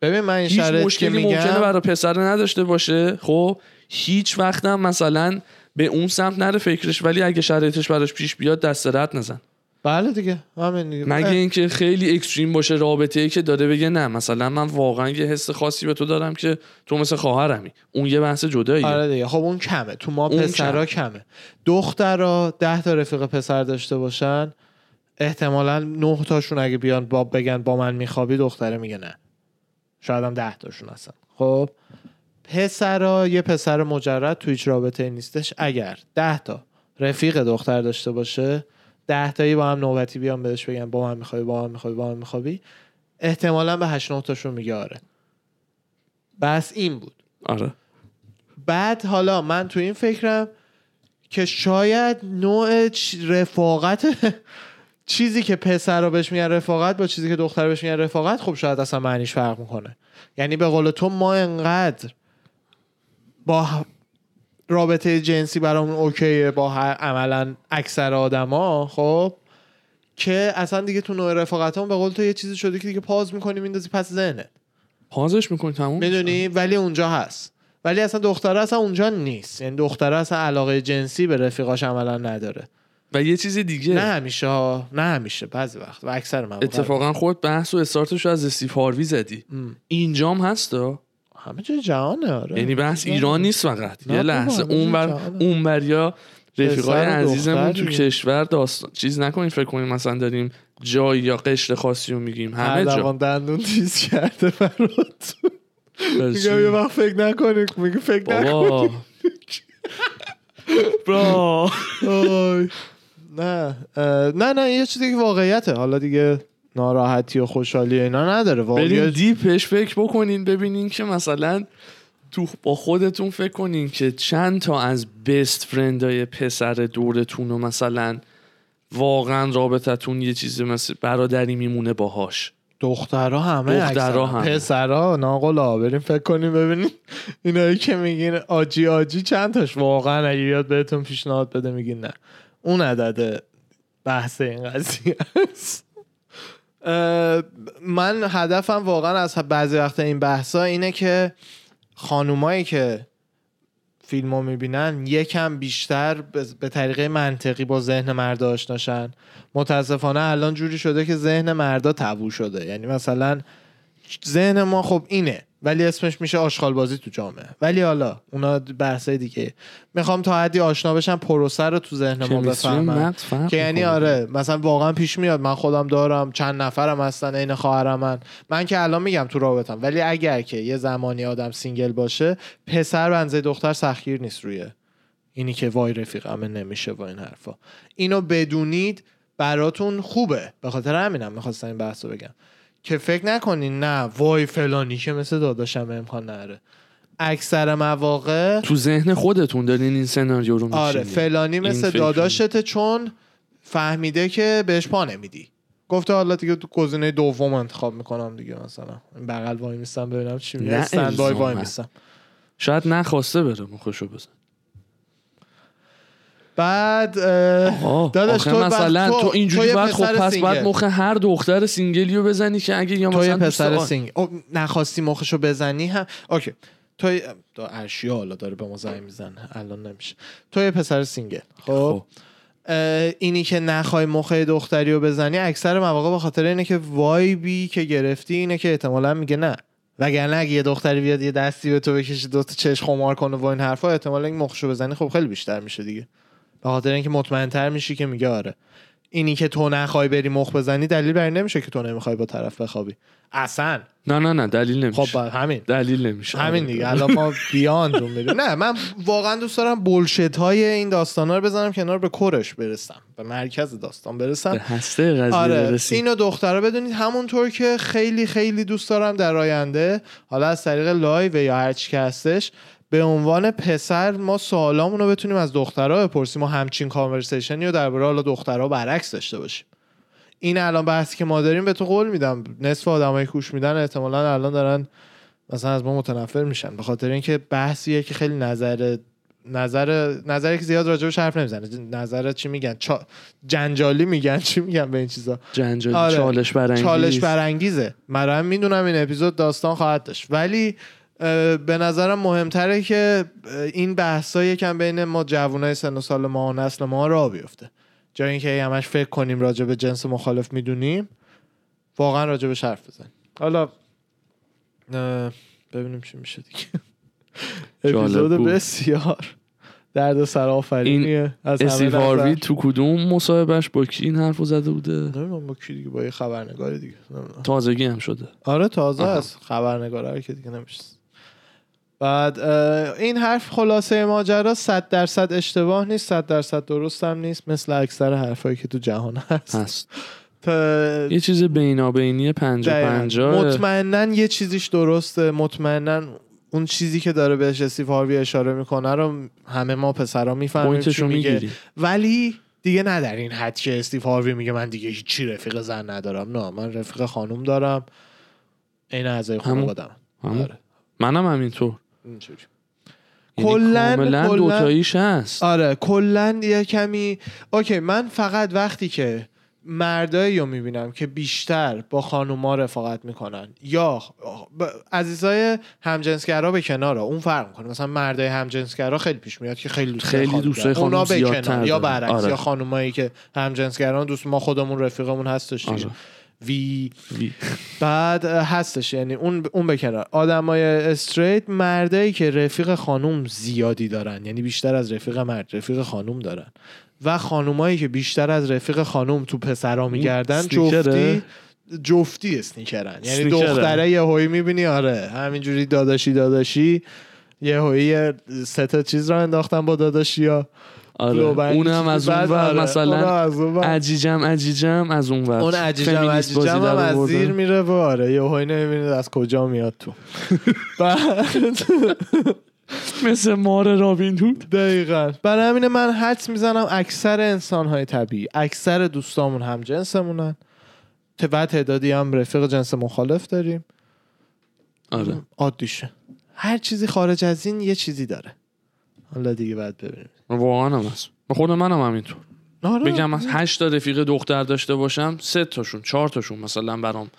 ببین من این هیچ مشکلی ممکنه میگم برای پسر نداشته باشه. خب هیچ وقت هم مثلا به اون سمت نره فکرش ولی اگه شرایطش براش پیش بیاد دست رد نزن. بله دیگه همین مگه اینکه خیلی اکستریم باشه رابطه ای که داره بگه نه مثلا من واقعا یه حس خاصی به تو دارم که تو مثل خواهرمی. اون یه بحث جداییه. آره دیگه. خب اون کمه. تو ما پسرا کمه. دخترا ده تا رفیق پسر داشته باشن احتمالا نه تاشون اگه بیان با بگن با من میخوابی دختره میگه نه. شاید هم ده تاشون هستن. خب پسرا یه پسر مجرد تو هیچ رابطه نیستش. اگر ده تا رفیق دختر داشته باشه ده تایی با هم نوبتی بیان بهش بگن با من میخوابی با من میخوابی با من میخوابی. احتمالا به هشت نه تاشون میگه آره. بس این بود. آره. بعد حالا من تو این فکرم که شاید نوع رفاقت (laughs) چیزی که پسر رو بهش میگن رفاقت با چیزی که دختر بهش میگن رفاقت خب شاید اصلا معنیش فرق می‌کنه. یعنی به قول تو ما انقدر با رابطه جنسی برامون اوکیه با هر عملا اکثر آدما خب؟ که اصلا دیگه تو نوع رفاقتمون به قول تو یه چیزی شده که دیگه پاز می‌کنی میندازی پس ذهنت. پازش می‌کنی تموم می‌دونی؟ ولی اونجا هست. ولی اصلا دختره اصلا اونجا نیست. یعنی دختره اصلا علاقه جنسی به رفیقاش عملا نداره. و یه چیز دیگه. نه همیشه ها. نه همیشه بعضی وقت. و اکثر من اتفاقا خود بحث و استارتش رو از استیف هاروی زدی. اینجام هستا همه جای جهانه آره. یعنی بحث ایران نیست فقط. یه لحظه. جای اونور جهانه. اونوریا رفیقای عزیزمون تو. کشور داستان چیز نکنیم فکر کنیم مثلا داریم جای یا قشر خاصی رو میگیم. همه جا. دندون تیز کرده برات؟ میگم یه وقت فکر نکنی میگه فکر نکن بابا برا. (laughs) نه نه نه یه چیزی که واقعیته. حالا دیگه ناراحتی و خوشحالی اینا نداره. بریم واقعیت دیپش فکر بکنین ببینین که مثلا تو با خودتون فکر کنین که چند تا از بست فرندای پسر دورتون و مثلا واقعا رابطتون یه چیزی مثل برادری میمونه باهاش. دخترها همه دخترها. همه. پسرها ناقلا. بریم فکر کنیم ببینیم. اینایی که میگین آجی آجی چند تاش؟ واقعا اگه بیاد بهتون پیشنهاد بده میگین نه. اون عدد بحث این قضیه است. من هدفم واقعا از بعضی وقت این بحثا اینه که خانومایی که فیلم رو می‌بینن یکم بیشتر به- طریقه منطقی با ذهن مردا آشناشن متاسفانه الان جوری شده که ذهن مردا تابو شده. یعنی مثلا ذهن ما خب اینه. ولی اسمش میشه آشغال بازی تو جامعه. ولی حالا اونا بحثای دیگه. می‌خوام تا حدی آشنا بشم پروسه رو تو ذهن ما بفهمم. که یعنی. آره مثلا واقعا پیش میاد من خودم دارم چند نفرم هستن عین خواهرم من من که الان میگم تو رابطم ولی اگر که یه زمانی آدم single باشه پسر بنزه دختر سخیر نیست روی اینی که وای رفیقمه نمیشه و این حرفا. اینو بدونید براتون خوبه. به خاطر همینم می‌خواستم این بحث رو بگم. که فکر نکنین نه وای فلانی که مثل داداشم امکان نره اکثر مواقع تو ذهن خودتون دارین این سناریو رو آره می‌چینین. فلانی مثل داداشته چون فهمیده که بهش پا نمیدی. گفته حالا دیگه تو گزینه دوم انتخاب می‌کنم دیگه مثلا. این بغل وای میستم ببینم چی میگه. نه استند وای الزاماً. میستم. شاید نخواسته بره مخشو بزن بعد داداش تو مثلا تو- تو, اینجوری باید خب پس single. باید مخ هر دختر single ی رو بزنی که اگه یا مثلا پسر آ- sing او، نخواستی مخشو بزنی؟ هم okay. تو تو ارشیا حالا داره به ما زنگ می‌زنه. الان نمیشه. تو یه پسر single خب؟ خب. اینی که نخوای مخ دختری رو بزنی اکثر مواقع به خاطر اینه که vibe ی که گرفتی اینه که احتمالا میگه نه. وگرنه اگه یه دختری بیاد یه دستی به تو بکشه دو تا چش خمار کنه و این حرفا احتمالا این مخشو بزنی خب خیلی بیشتر میشه دیگه. به خاطر اینکه مطمئن تر میشی که میگه آره. اینی که تو نخوای بری مخ بزنی دلیل بر نمیشه که تو نمی‌خوای با طرف بخوابی. اصلا. نه نه نه دلیل نمیشه. خب همین. دلیل نمیشه. همین دیگه. الان ما بیاند رو میریم. نه من واقعا دوست دارم بولشت های این داستان رو بزنم کنار به کورش برسم. به مرکز داستان به برسم هسته قضیه آره برسیم. اینو دخترها بدونید همونطور که خیلی خیلی دوست دارم در آینده حالا از طریق live یا هر چی که هستش به عنوان پسر ما سوالامون رو بتونیم از دخترها بپرسیم. و همچین conversation ی رو درباره حالا دخترها برعکس داشته باشیم. این الان بحثی که ما داریم به تو قول میدم. نصف آدمایی گوش میدن احتمالا الان دارن مثلا از ما متنفر میشن. به خاطر اینکه بحثیه که خیلی نظر نظر نظری که زیاد راجبش حرف نمی‌زنه. نظر چی میگن؟ چا... جنجالی میگن. چی میگن به این چیزا؟ جنجالی آره. چالش برانگیز. چالش برانگیزه. من می‌دونم این اپیزود داستان خواهد داشت. ولی به نظرم مهمتره که این بحثا یکم بین ما جوانای سن و سال ما و نسل ما را بیفته جای اینکه همش فکر کنیم راجع به جنس مخالف می‌دونیم واقعا راجع به حرف بزنیم حالا ببینیم چی میشه دیگه (laughs) اپیزود. بسیار درد سر آفرینیه از استیو نظر. هاروی تو کدوم مصاحبهش با کی این حرفو زده بوده نمی‌دونم با کی دیگه با یه خبرنگار دیگه نمی‌دونم. تازگی هم شده آره تازه. است خبرنگاره که دیگه نمیشه بعد این حرف خلاصه ماجرا صد درصد اشتباه نیست صد درصد درست هم نیست مثل اکثر حرفایی که تو جهان هست. هست. تا- یه چیز بینابینی پنجا دقیقاً. پنجا مطمئنا یه چیزیش درسته. مطمئنا اون چیزی که داره بهش استیو هاروی اشاره می‌کنه رو همه ما پسرا می‌فهمیم چی میگه. می‌گیری. ولی دیگه نه در این حد که استیو هاروی میگه من دیگه هیچی رفیق زن ندارم. نه من رفیق خانوم دارم. این اعضای. خانوادم همون. آره. منم همینطور. اینجوری. یعنی کلاً- کاملا کلاً- دوتاییش هست آره کلا یه کمی اوکی من فقط وقتی که مردایی رو می‌بینم که بیشتر با خانوما رفاقت می‌کنن یا ب- عزیزای همجنسگرا به کنار اون فرق می‌کنه مثلا مردای همجنسگرا خیلی پیش میاد که خیلی دوست خیلی دوستای خانم اونا به زیادتر کنار یا. برعکس آره. یا خانومایی که همجنسگران دوست ما خودمون رفیقمون هستش. آره. وی وی. بعد هستش یعنی اون اون به کنار آدمای استریت مردایی که رفیق خانوم زیادی دارن یعنی بیشتر از رفیق مرد رفیق خانوم دارن و خانومایی که بیشتر از رفیق خانوم تو پسرا میگردن؟ جفتی جفتی اسنیکرن یعنی. دختره یه هوی می‌بینی آره همینجوری داداشی داداشی یه هوی سه تا چیز رو انداختن با داداشی ها آره. اونم از اون ور مثلا عجیجم عجیجم از اون ور. اون عجیجم عجیجم هم از. زیر میره و آره یه هوی نمی‌بینید از کجا میاد تو. (laughs) بعد مثل مار رابین هود. دقیقا. برای همینه من حدس می‌زنم اکثر انسان های طبیعی اکثر دوستامون هم جنسمونن. و تعدادی هم رفیق جنس مخالف داریم. آره. عادیشه. هر چیزی خارج از این یه چیزی داره. حالا دیگه بعد ببینیم. واقعا هم هست. خود منم همینطور. آره. بگم از هشت تا رفیق دختر داشته باشم سه تاشون چهار تاشون مثلا برام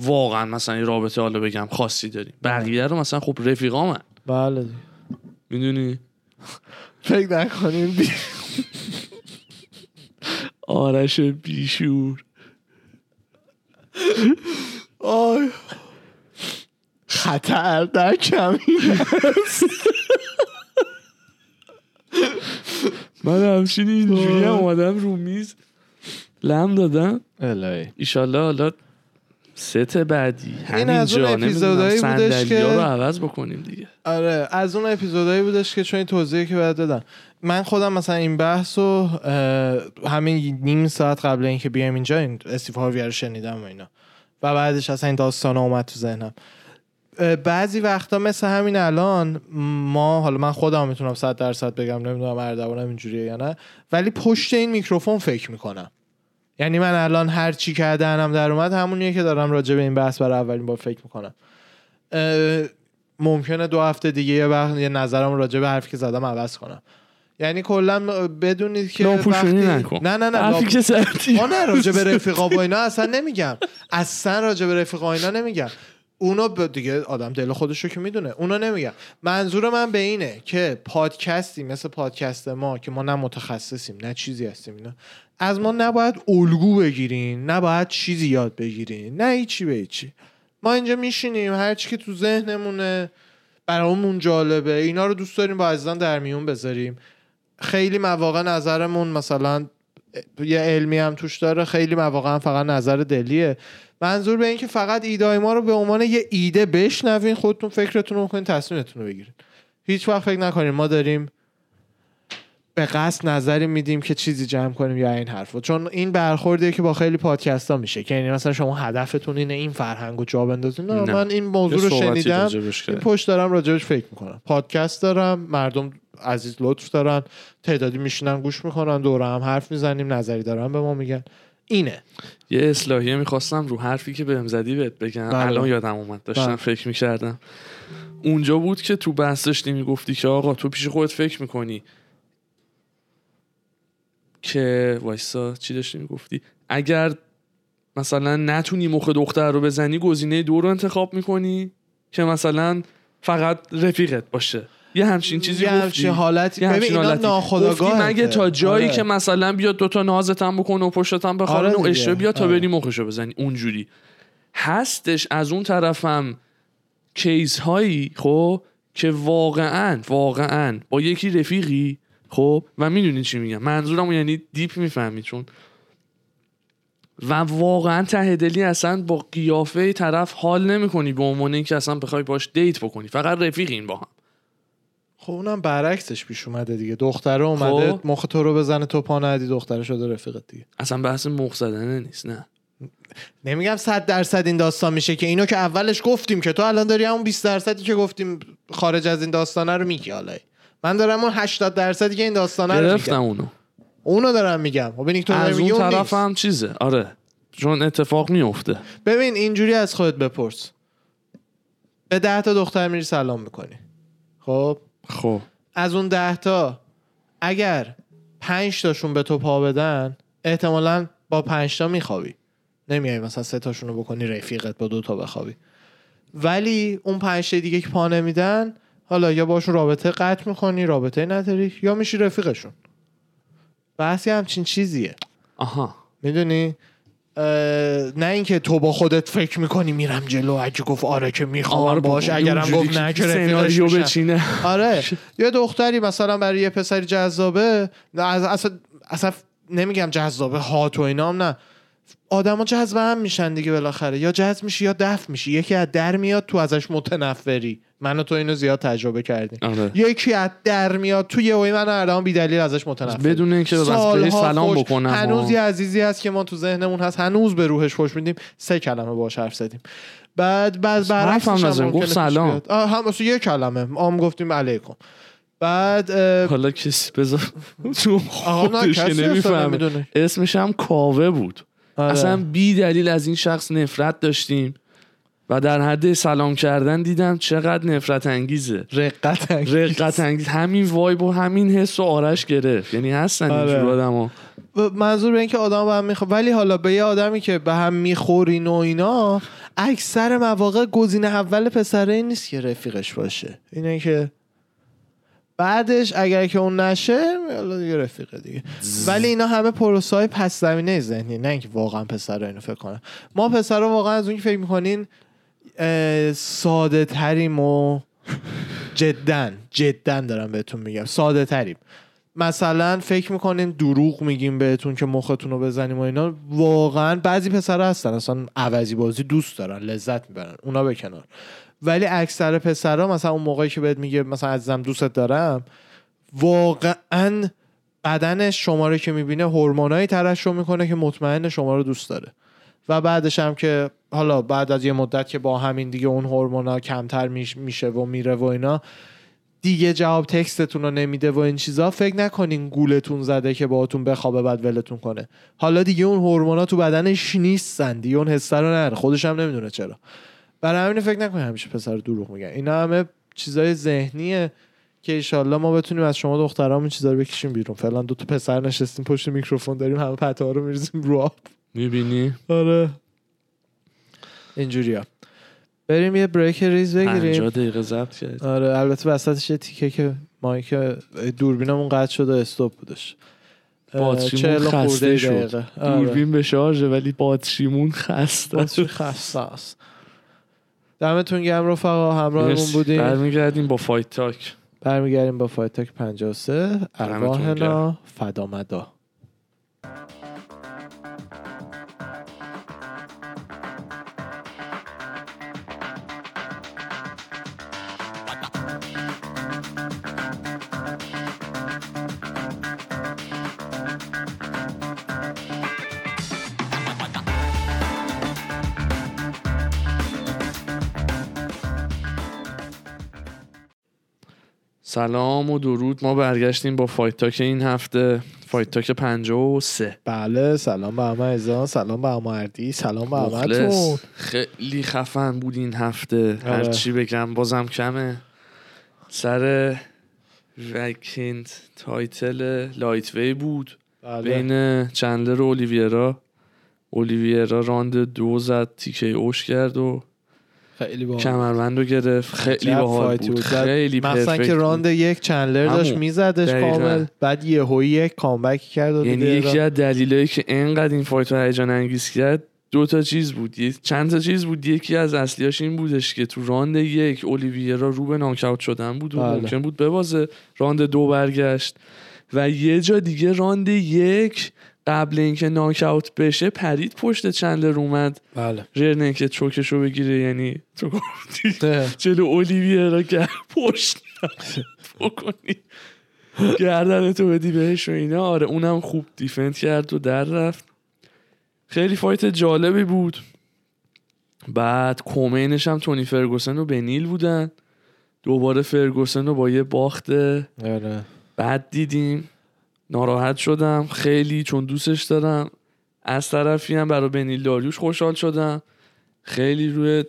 واقعا مثلا یه رابطه حالا بگم خاصی داریم. بقیه رو مثلا خب رفیقامن. بله. می‌دونی؟ فکر نکنیم بی... آرش بیشور. آی. خطر در کمین (laughs) من همچین اینجوری هم اومدم رو میز لم دادم. الهی. ایشالله حالا ست بعدی. این از اون اپیزودایی بودش که- رو عوض بکنیم دیگه. آره از اون اپیزودایی بودش که چون این توضیحی که باید دادم من خودم مثلا این بحث رو همین نیم ساعت قبل اینکه بیایم اینجا این استیو هاروی رو شنیدم و اینا. و بعدش اصلا این داستان اومد تو ذهنم. بعضی وقتا مثل همین الان ما حالا من خودم می‌تونم صد درصد بگم نمی‌دونم اردوانم اینجوریه یا نه ولی پشت این میکروفون فکر می‌کنم. یعنی من الان هر چی که دهنم در اومد همونیه که دارم راجع به این بحث برای اولین بار فکر می‌کنم. ممکنه دو هفته دیگه یه وقت یه نظرم راجع به حرفی که زدم عوض کنم. یعنی کلا بدونید که وقتی- نکن. نه نه نه حرفی که راجع به رفیقا و اینا اصلا نمیگم. اصلا راجع به رفیقا اینا نمیگم. اونو دیگه آدم دل خودش رو که می‌دونه. اونو نمیگم منظور من به اینه که پادکستی مثل پادکست ما که ما نه متخصصیم نه چیزی هستیم اینا از ما نباید الگو بگیرین نباید چیزی یاد بگیرین نه هیچی به هیچی. ما اینجا میشینیم هر چی که تو ذهنمونه برامون جالبه. اینا رو دوست داریم با عزیزان در میون بذاریم. خیلی مواقع نظرمون مثلا یه علمی هم توش داره خیلی مواقع هم فقط نظر دلیه. منظور به این که فقط ایده ما رو به عنوان یه ایده بشنوین خودتون فکرتون رو کنین تصمیمتون رو بگیرین. هیچ وقت فکر نکنین. ما داریم به قصد نظری میدیم که چیزی جمع کنیم یا این حرفا چون این برخوردیه که با خیلی پادکست ها میشه. که یعنی مثلا شما هدفتون اینه این فرهنگ رو جا بندازین. نه, نه. من این موضوع رو شنیدم. این. پشت دارم راجبش فکر می‌کنم. پادکست دارم مردم عزیز لطف دارن تعدادی میشینن گوش می‌کنن دوره هم حرف می‌زنیم نظری دارن به ما میگن. اینه. یه اصلاحیه می‌خواستم رو حرفی که بهم زدی بهت بگم. بله. الان یادم اومد داشتم بله. فکر می‌کردم. اونجا بود که تو بحث داشتی می‌گفتی که آقا تو پیش خودت فکر می‌کنی که وایسا چی داشتی می‌گفتی؟ اگر مثلا نتونی مخ دختر رو بزنی گزینه دو رو انتخاب می‌کنی که مثلا فقط رفیقت باشه. یه همچین چیزی یه گفتی همچین حالتی یه همچین حالتی. ناخودآگاه گفتی مگه تا جایی آره. که مثلا بیاد دوتا نازتم بکنه و پشتتم بخوره آره. اشتباه بیاد تا آره. بری مخشو بزنی اونجوری هستش از اون طرفم کیس هایی خب که واقعا واقعا با یکی رفیقی خب و می‌دونی چی میگم منظورم یعنی دیپ می‌فهمی چون و واقعا ته دلی اصلا با قیافه طرف حال نمی‌کنی به عنوان اینکه اصلا بخوای باش دیت بکنی فقط رفیقین با هم خب اونم برعکسش پیش اومده دیگه. دختره اومده خب. مخ تو رو بزنه تو پا ندی دختره شده رفیقت دیگه. اصلا بحث مخ زدنه نیست نه. نمیگم 100 درصد این داستان میشه که اینو که اولش گفتیم که تو الان داری همون 20 درصدی که گفتیم خارج از این داستانه رو میگی حالا. من دارم اون 80 درصدی که این داستانه رو گرفتم میگم. اونو. اونو دارم میگم. خب ببین تو از اون اون طرف. هم چیزه. آره. چون اتفاق میفته. ببین اینجوری از خودت بپرس. به ده تا دختر میری سلام می‌کنی. خب؟ خب. از اون ده تا اگر پنج تاشون به تو پا بدن احتمالا با پنج تا میخوابی. نمیای مثلا سه تاشون رو بکنی رفیقت با دو تا بخوابی. ولی اون پنج تا دیگه که پا نمیدن حالا یا باشون رابطه قطع می‌کنی رابطه نداری یا میشی رفیقشون. بحثی همچین چیزیه. آها. می‌دونی؟ نه اینکه تو با خودت فکر می‌کنی میرم جلو اگه گفت آره که می‌خوام آره باش اگرم گفت نه که سناریو. بچینه آره (laughs) یه دختری مثلا برای یه پسری جذابه اصلا اصلا نمیگم جذابه هات و اینا هم نه آدما جذب هم میشن دیگه بالاخره. یا جذب میشی یا دفع میشی. یکی از در میاد تو ازش متنفری. من و تو اینو زیاد تجربه کردیم. آره. یکی از در میاد تو یه من الان بی دلیل ازش متنفر بدون اینکه بهش سلام. بکنم هنوز یه عزیزی هست که ما تو ذهنمون هست. هنوز به روحش خوش میدیم. سه کلمه باش حرف زدیم. بعد بعد برعکسش حرفم هم گفت سلام. هم یه کلمه. آم گفتیم علیکم. بعد حالا کسی بذار (laughs) نه خودش نمی‌فهمه. اسمش هم کاوه بود. آره. اصلا بی دلیل از این شخص نفرت داشتیم و در حد سلام کردن دیدم چقدر نفرت انگیزه رقت انگیز. رقت انگیز همین وایب و همین حس و آرش گرفت یعنی هستن آره. اینجور آدم و منظور به این که آدم به هم می‌خواد ولی حالا به یه آدمی که به هم می‌خورین و اینا اکثر مواقع گزینه اول پسره این نیست که رفیقش باشه اینه که بعدش اگر که اون نشه حالا دیگه رفیقه دیگه. ولی اینا همه پروسه های پس زمینه ذهنی نه اینکه واقعا پسر اینو فکر کنن. ما پسرا واقعا از اون که فکر می‌کنین ساده تریم و جدا جدا دارم بهتون میگم ساده تریم مثلا فکر می‌کنیم دروغ میگیم بهتون که مختون رو بزنیم و اینا. واقعا بعضی پسرها هستن اصلا عوضی بازی دوست دارن لذت می‌برن اونا به کنار. ولی اکثر پسرها مثلا اون موقعی که بهت میگه مثلا عزیزم دوستت دارم واقعا بدنش شما رو که می‌بینه هورمونایی ترشح می‌کنه که مطمئن شما رو دوست داره. و بعدش هم که حالا بعد از یه مدت که با همین دیگه اون هورمونا کمتر میش- میشه و میره و اینا دیگه جواب تکستتون رو نمیده و این چیزا فکر نکنین گولتون زده که باهاتون بخوابه بعد ولتون کنه. حالا دیگه اون هورمونا تو بدنش نیستن دیگه اون حسه رو نره خودش هم نمی‌دونه چرا. برای همین فکر نکنین همیشه پسر دروغ میگن اینا همه چیزای ذهنیه که ایشالله ما بتونیم از شما دخترامون این چیزا رو بکشیم بیرون. فعلا دو تا پسر نشستیم پشت میکروفون داریم همه پته ها رو میریزیم رو آب. می‌بینی؟ آره. اینجوریه بریم یه بریک ریز 50 بگیریم دقیقه ضبط کرد آره البته وسطش یه تیکه که مایک دوربینمون قطع شده استوب بودش. اه، باتریمون و خسته شد. دوربین به شارژه ولی باتریمون خسته باتری خسته است. دمتون گرم رفقا همراهمون. بودیم برمیگردیم با فایت تاک برمیگردیم با فایت تاک 53 ارواحنا. فدامدا سلام و درود. ما برگشتیم با Fight Talk این هفته. Fight Talk 53 بله سلام به همه عزیزان سلام به همه اردی سلام به مخلص. خیلی خفن بود این هفته. آره. هرچی بگم بازم کمه. سر vacant title lightweight بود. بله. بین چندلر و اولیویرا. اولیویرا راند دو زد TKO ش کرد و خیلی باحال کمربند رو گرفت خیلی باحال بود بعد خیلی مثلا که بود. راند یک چندلر داشت. میزدش. کامل بعد یهویی یک comeback کرد و یعنی یکی از دلایلی که انقدر این fight رو هیجان انگیز کرد دو تا چیز بود چند تا چیز بود یکی از اصلیاش این بودش که تو راند یک اولیویرا رو به ناک‌اوت شدن بود و بله. ممکن بود ببازه راند دو برگشت و یه جا دیگه راند یک قبل اینکه ناک‌اوت بشه پرید پشت چندلر اومد بله. rear naked choke ش رو بگیره یعنی تو گفتی جلو اولیویرا گر پشت بکنی. گردن تو بدی بهش و اینا. آره اونم خوب دیفند کرد و در رفت. خیلی فایت جالبی بود. بعد کومینش هم تونی فرگوسن و بنیل بودن. دوباره فرگوسن رو با یه باخت آره. بعد دیدیم ناراحت شدم. خیلی چون دوستش دارم. از طرفی هم برای بنیل داریوش خوشحال شدم. خیلی روی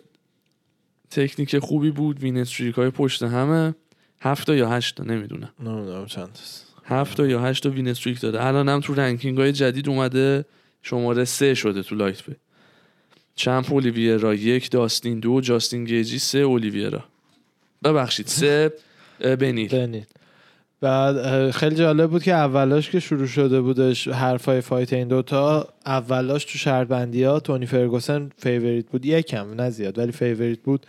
تکنیک خوبی بود. win streak های پشت همه. هفت یا هشت تا نمی‌دونم. نمی‌دونم چند تاست هفت تا یا هشت تا win streak داره الان هم تو ranking های جدید اومده. شماره سه شده تو lightweight champ اولیویرا یک داستین دو جاستین گیجی سه اولیویرا. ببخشید سه بنیل. بنید بعد خیلی جالب بود که اولاش که شروع شده بودش حرفای fight این دوتا اولاش تو شرط‌بندی ها تونی فرگوسن favorite بود. یکم نه زیاد ولی favorite بود.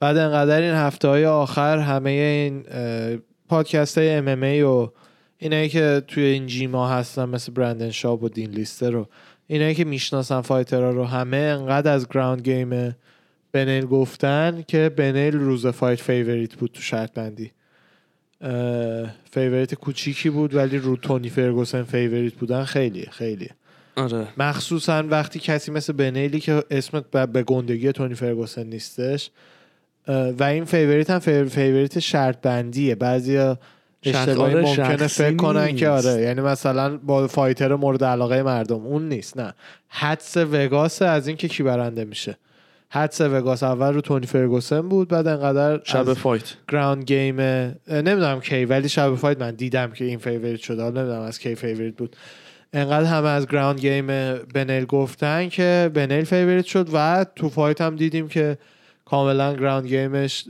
بعد انقدر این هفته های آخر همه این پادکست های MMA و اینایی که توی این gym ا هستن مثل برندن شاب و دین لیستر رو اینایی که می‌شناسن fighter ها رو همه انقدر از ground game بنیل گفتن که بنیل روز fight favorite بود تو شرط بندی favorite کوچیکی بود ولی رو تونی فرگوسن favorite بودن خیلی خیلی آره. مخصوصا وقتی کسی مثل بنیلی که اسمش به گندگی تونی فرگوسن نیستش و این favorite هم favor- favorite شرط بندیه بعضی اشتباهی آره، ممکنه فکر کنن که. آره یعنی مثلا با fighter مورد علاقه مردم اون نیست نه. حدس وگاس از اینکه کی برنده میشه. حدس وگاس اول رو تونی فرگوسن بود بعد انقدر شب fight. ground game نمی‌دونم کی ولی شب fight من دیدم که این favorite شده نمی‌دونم از کی favorite بود. انقدر همه از ground game بنیل گفتن که بنیل favorite شد و تو fight هم دیدیم که کاملا گراوند گیمش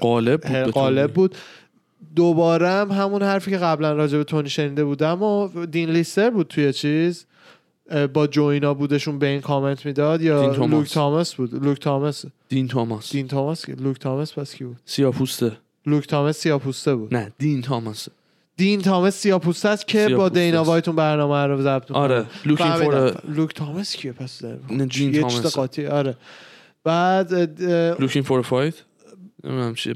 قالب بود قالب. بود. دوباره هم همون حرفی که قبلا راجع به تونی شنیده بودم و دین لیستر بود توی چیز؟ با جوینا بودشون به این کامنت می‌داد یا دین توماس. لوک تاماس بود لوک تاماس دین توماس دین تاماس که لوک تاماس پس کی بود سیاپوسته لوک تاماس سیاپوسته بود نه دین توماس دین تاماس سیاپوسته است که با دینا. وایتون برنامه رو ضبط. آره فهمیدم. فور لوک تاماس کیه پس نه، تاماس. چیز قاطی آره بعد اه، Looking for fight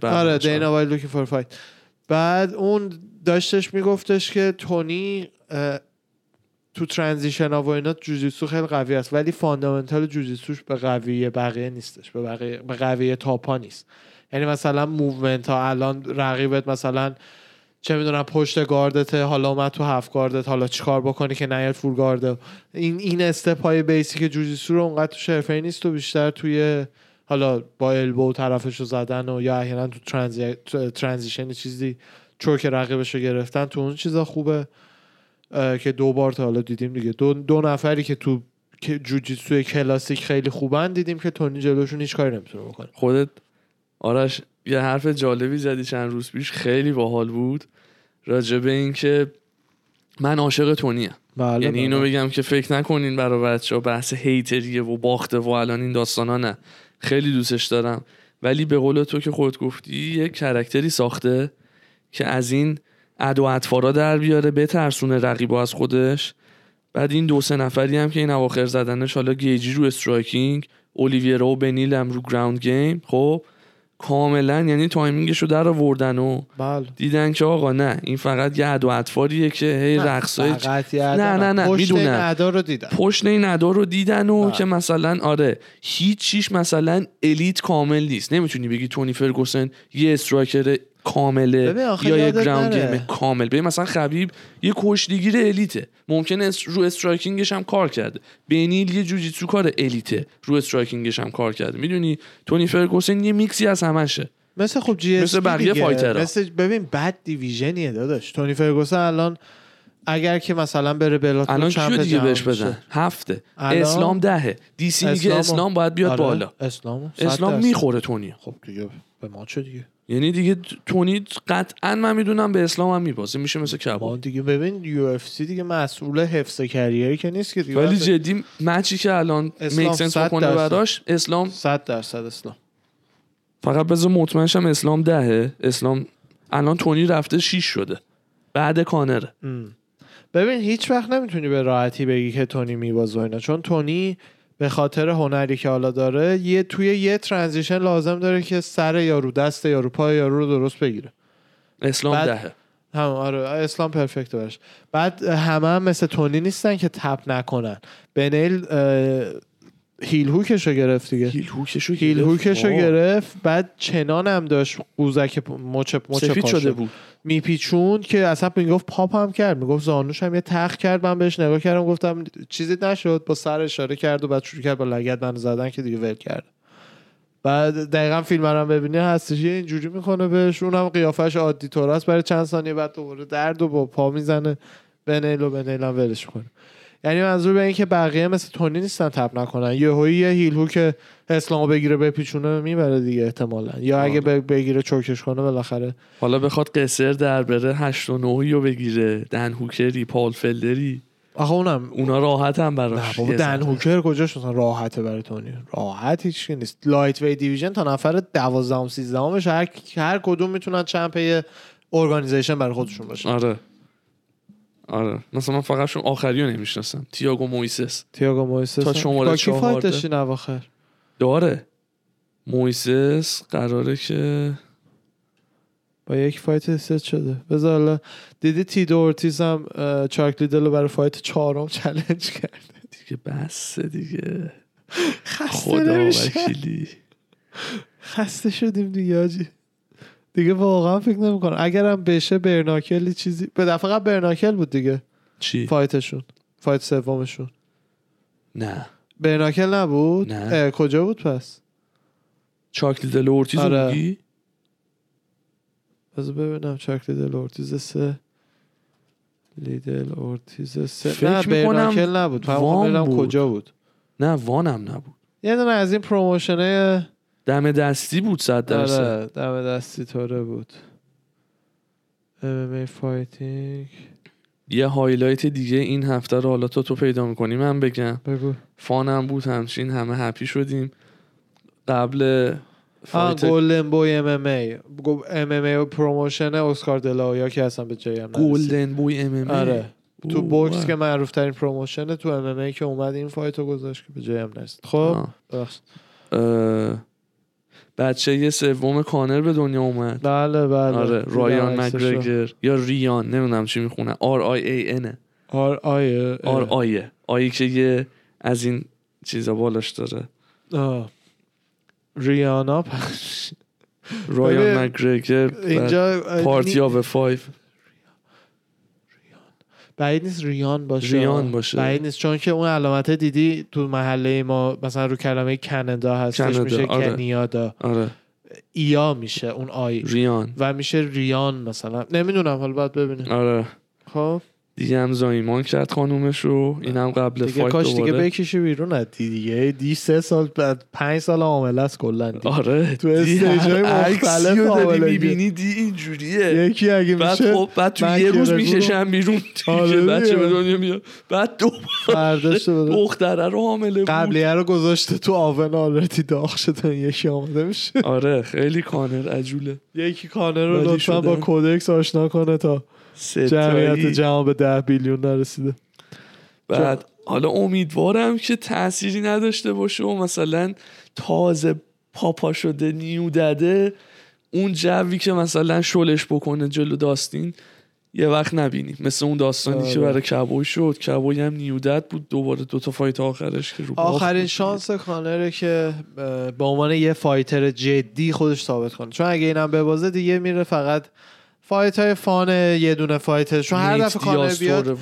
آره. دینا وایت Looking for fight بعد اون داشتش میگفتش که تونی تو transition ها و اینا جوجیتسو خیلی قوی است. ولی fundamental جوجیتسوش به قوی بقیه نیستش. به بقیه به قوی تاپا نیست. یعنی مثلا movement ها الان رقیبت مثلا چه می‌دونم پشت گاردته حالا اومد تو half guard ت حالا چیکار بکنی که نیاد full guard ه این این استپ های بیسیک جوجیتسو رو اونقدر تو شرفه نیست و بیشتر توی حالا با البو طرفش رو زدن و یا احیانا تو ترانزی... ترانزیشن چیزی چوک رقیبش رو گرفتن تو اون چیزا خوبه. که دو بار تا حالا دیدیم دیگه. دو, دو نفری که تو که جوجیتسوی کلاسیک خیلی خوبن دیدیم که تونی جلوشون هیچ کاری نمی‌تونه بکنه. خودت آرش یه حرف جالبی زدی چند روز پیش خیلی باحال بود راجع به این که من عاشق تونیم. بله یعنی اینو بله. بگم که فکر نکنین برای بچه ها بحث hater یه و باخته و الان این داستانا نه. خیلی دوستش دارم. ولی به قول تو که خود گفتی یک character ی ساخته که از این ادا و اطفارا در بیاره بترسونه رقیبا از خودش بعد این دو سه نفری هم که این اواخر زدنش حالا گیجی رو striking اولیویرا و بنیل هم رو ground game خب کاملا یعنی timing ش رو در آوردن و بله دیدن که آقا نه این فقط یه ادا و اطفاریه که هی رقصای نه،. نه، نه، پشت. این ادا رو دیدم پشت این ادا رو دیدن و بله. که مثلا آره هیچ چیش مثلا elite کامل نیست نمی‌تونی بگی تونی فرگوسن یه striker کامله یا یه ground. game کامل. ببین مثلا خبیب یه کشتیگیر elite ه. ممکنه رو striking ش هم کار کرده. بنیل یه جوجیتسو کار elite ه. رو striking ش هم کار کرده. می‌دونی؟ تونی فرگوسن یه میکسی از همشه. مثل خب جی مثل بقیه فایترها. مثل ببین بد دیویژنیه داداش. تونی فرگوسن الان اگر که مثلا بره بلاتور الان کیو دیگه بهش. بدن؟ هفته. الان- اسلام دهه. دی سی میگه اسلامو- اسلام باید بیاد آره، بالا. اسلام اسلام. می‌خوره تونی. خب دیگه به ما چه دیگه؟ یعنی دیگه تونی قطعا من می‌دونم به اسلام هم میبازه. میشه مثل ما کباب دیگه ببین یو اف سی دیگه مسئول حفظ کریری که نیست که دیگه. ولی جدی مچی که الان اسلام میکسنس بکنه. براش اسلام صد درصد اسلام. فقط بذار مطمئن شم اسلام دهه. اسلام الان تونی رفته شیش شده. بعد کانره ببین هیچ وقت نمی‌تونی به راحتی بگی که تونی میبازه اینا. چون تونی به خاطر هنری که حالا داره یه توی یه ترانزیشن لازم داره که سر یارو دست یارو پای یارو رو درست بگیره. اسلام بعد- دهه. هم آره اسلام پرفکت برش بعد همه هم مثل تونی نیستن که تپ نکنن. بنیل هیل هوکش رو گرفت دیگه. هیل هوکشو هیل گرفت. هوکش رو آه. گرفت بعد چنان هم داشت قوزک مچ مچ سفید. شده بود. میپیچون که اصلا می‌گفت پاپ هم کرد. می‌گفت زانوش هم یه تخ کرد. من بهش نگاه کردم گفتم چیزی نشد. با سر اشاره کرد و بعد شروع کرد با لگت من زدن که دیگه ول کرد. بعد دقیقا فیلم هم ببینی هستش. یه اینجوری می‌کنه بهش. اونم قیافش عادی طور است برای چند ثانیه بعد دوباره درد و با پا می‌زنه. بنیل و بنیل هم ولش کنه. یعنی منظور به این که بقیه مثل تونی نیستن تپ نکنن. یهویی یه هیل هوک اسلامو بگیره بپیچونه می‌بره دیگه احتمالا. یا اگه ب- بگیره چوکش کنه بالاخره. حالا بخواد قصر در بره 8 و 9 رو بگیره. دن هوکری پال فلدری. آخه اونم اونا راحت هم نه براش یه دن. هوکر کجاش مثلا راحته برای تونی؟ راحت هیچ نیست. لایت وی دیویژن تا نفر 12 13 همش هر هر کدوم می‌تونن champ organization برای خودشون باشه آره. آره. مثلا من فقط شون آخری رو نمی‌شناسم. تییاگو مویسس. تییاگو مویسس تا. شماره با کی fight چهارده. داشتین اواخر داره. مویسس قراره که با یک fight set شده. بذار حالا دیدی تیتو اورتیز هم اه، چاک لیدل رو برای fight چهارم چالش کرد دیگه بس دیگه. خسته خدا وکیلی. خسته شدیم دیگه آجی. دیگه واقعا فکر نمی‌کنم. اگرم بشه bare knuckle ی چیزی به دفعه قبل bare knuckle بود دیگه. چی؟ fight شون. fight سومشون. نه. bare knuckle نبود؟ نه. کجا بود پس؟ چاک لیدل اورتیز آره. میگی؟ بذار ببینم. چاک لیدل اورتیز سه. لیدل اورتیز سه. فکر نه bare knuckle نبود. بود. کجا بود. نه One هم نبود. یه دونه از این promotion ه دم دستی بود صد درصد. آره دم دستی طوره بود. MMA Fighting. یه highlight دیگه این هفته رو حالا تو تو پیدا می‌کنی من بگم. بگو. fun هم بود همچین همه happy شدیم. قبل fight Golden Boy MM ای. ام ام ای پروموشن اسکار دلاویا که اصلا به جایی هم. گلدن بوی ام ام آره. تو بوکس که معروف ترین پروموشن تو ام ام ای که اومد این فایت رو گذاشت که به جایی هم نرسید. خب ببخشید. بچه یه سوم کانر به دنیا اومد. بله بله. آره رایان. مگرگر یا ریان نمی‌دونم چی می‌خونه. آر آی ای انه آر آیه آر آیه آیی که یه از این چیزا بالاش داره. آه. ریانا پخش. رایان مگرگر اینجا پارتی آف فایو بعید نیست ریان باشه. ریان باشه. بعید نیست. چون که اون علامت دیدی تو محله ما مثلا رو کلمه کانادا هستش میشه آره. کنیادا. آره. ایا میشه اون آی. ریان. و میشه ریان مثلا. نمی‌دونم حالا باید ببینیم. آره. خب؟ دیگه هم زایمان کرد خانومش رو اینم قبل دیگه فایت کاش دیگه بکشی بیرون از دیگه. دی سه سال بعد پنج سال حامله است کلا. آره تو استیج‌های (laughs) مختلف حاملگی. می‌بینی دی اینجوریه. یکی اگه بعد میشه خب بعد تو یه روز می‌کشن بیرون (laughs) آره. بچه به دنیا میاد؟ بعد دو دختره رو حامله بود. قبلیه رو گذاشته تو آون آلردی داغ شده یکی آمده میشه. آره خیلی کانر عجوله. یکی کانر رو لطفا با. کودکس آشنا کنه تا جمعیت جهان به ده بیلیون نرسیده. بعد حالا امیدوارم که تأثیری نداشته باشه و مثلا تازه پاپا شده نیو دده اون جوی که مثلا شلش بکنه جلو داستین یه وقت نبینیم. مثل اون داستانی که آره. برای کبوی شد. کبوی هم نیودت بود. دوباره دوتا فایت آخرش که رو آخرین. شانس کانره که به عنوان یه فایتر جدی خودش ثابت کنه. چون اگه اینم ببازه دیگه میره فقط فایت های فان یه دونه فایت چون هر دفعه کانر بیاد.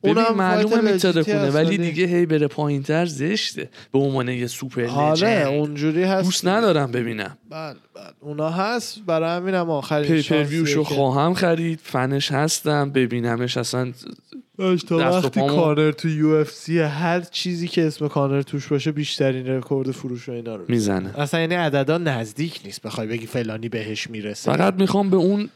اونم معلومه میترکونه ولی دیگه هی بره پایین تر زشته. به عنوان یه سوپر آره اونجوری هست. دوست ندارم ببینم. بله بله. اونا هست برای همینم آخرین پی پر شانسیه ویوشو که- خواهم خرید فنش هستم ببینمش اصلا تا دست و وقتی پامو- کانر تو یو اف سی هر چیزی که اسم کانر توش باشه بیشترین رکورد فروش و اینا رو می‌زنه. اصلا یعنی عددا نزدیک نیست بخوای بگی فلانی بهش می‌رسه. فقط می‌خوام به اون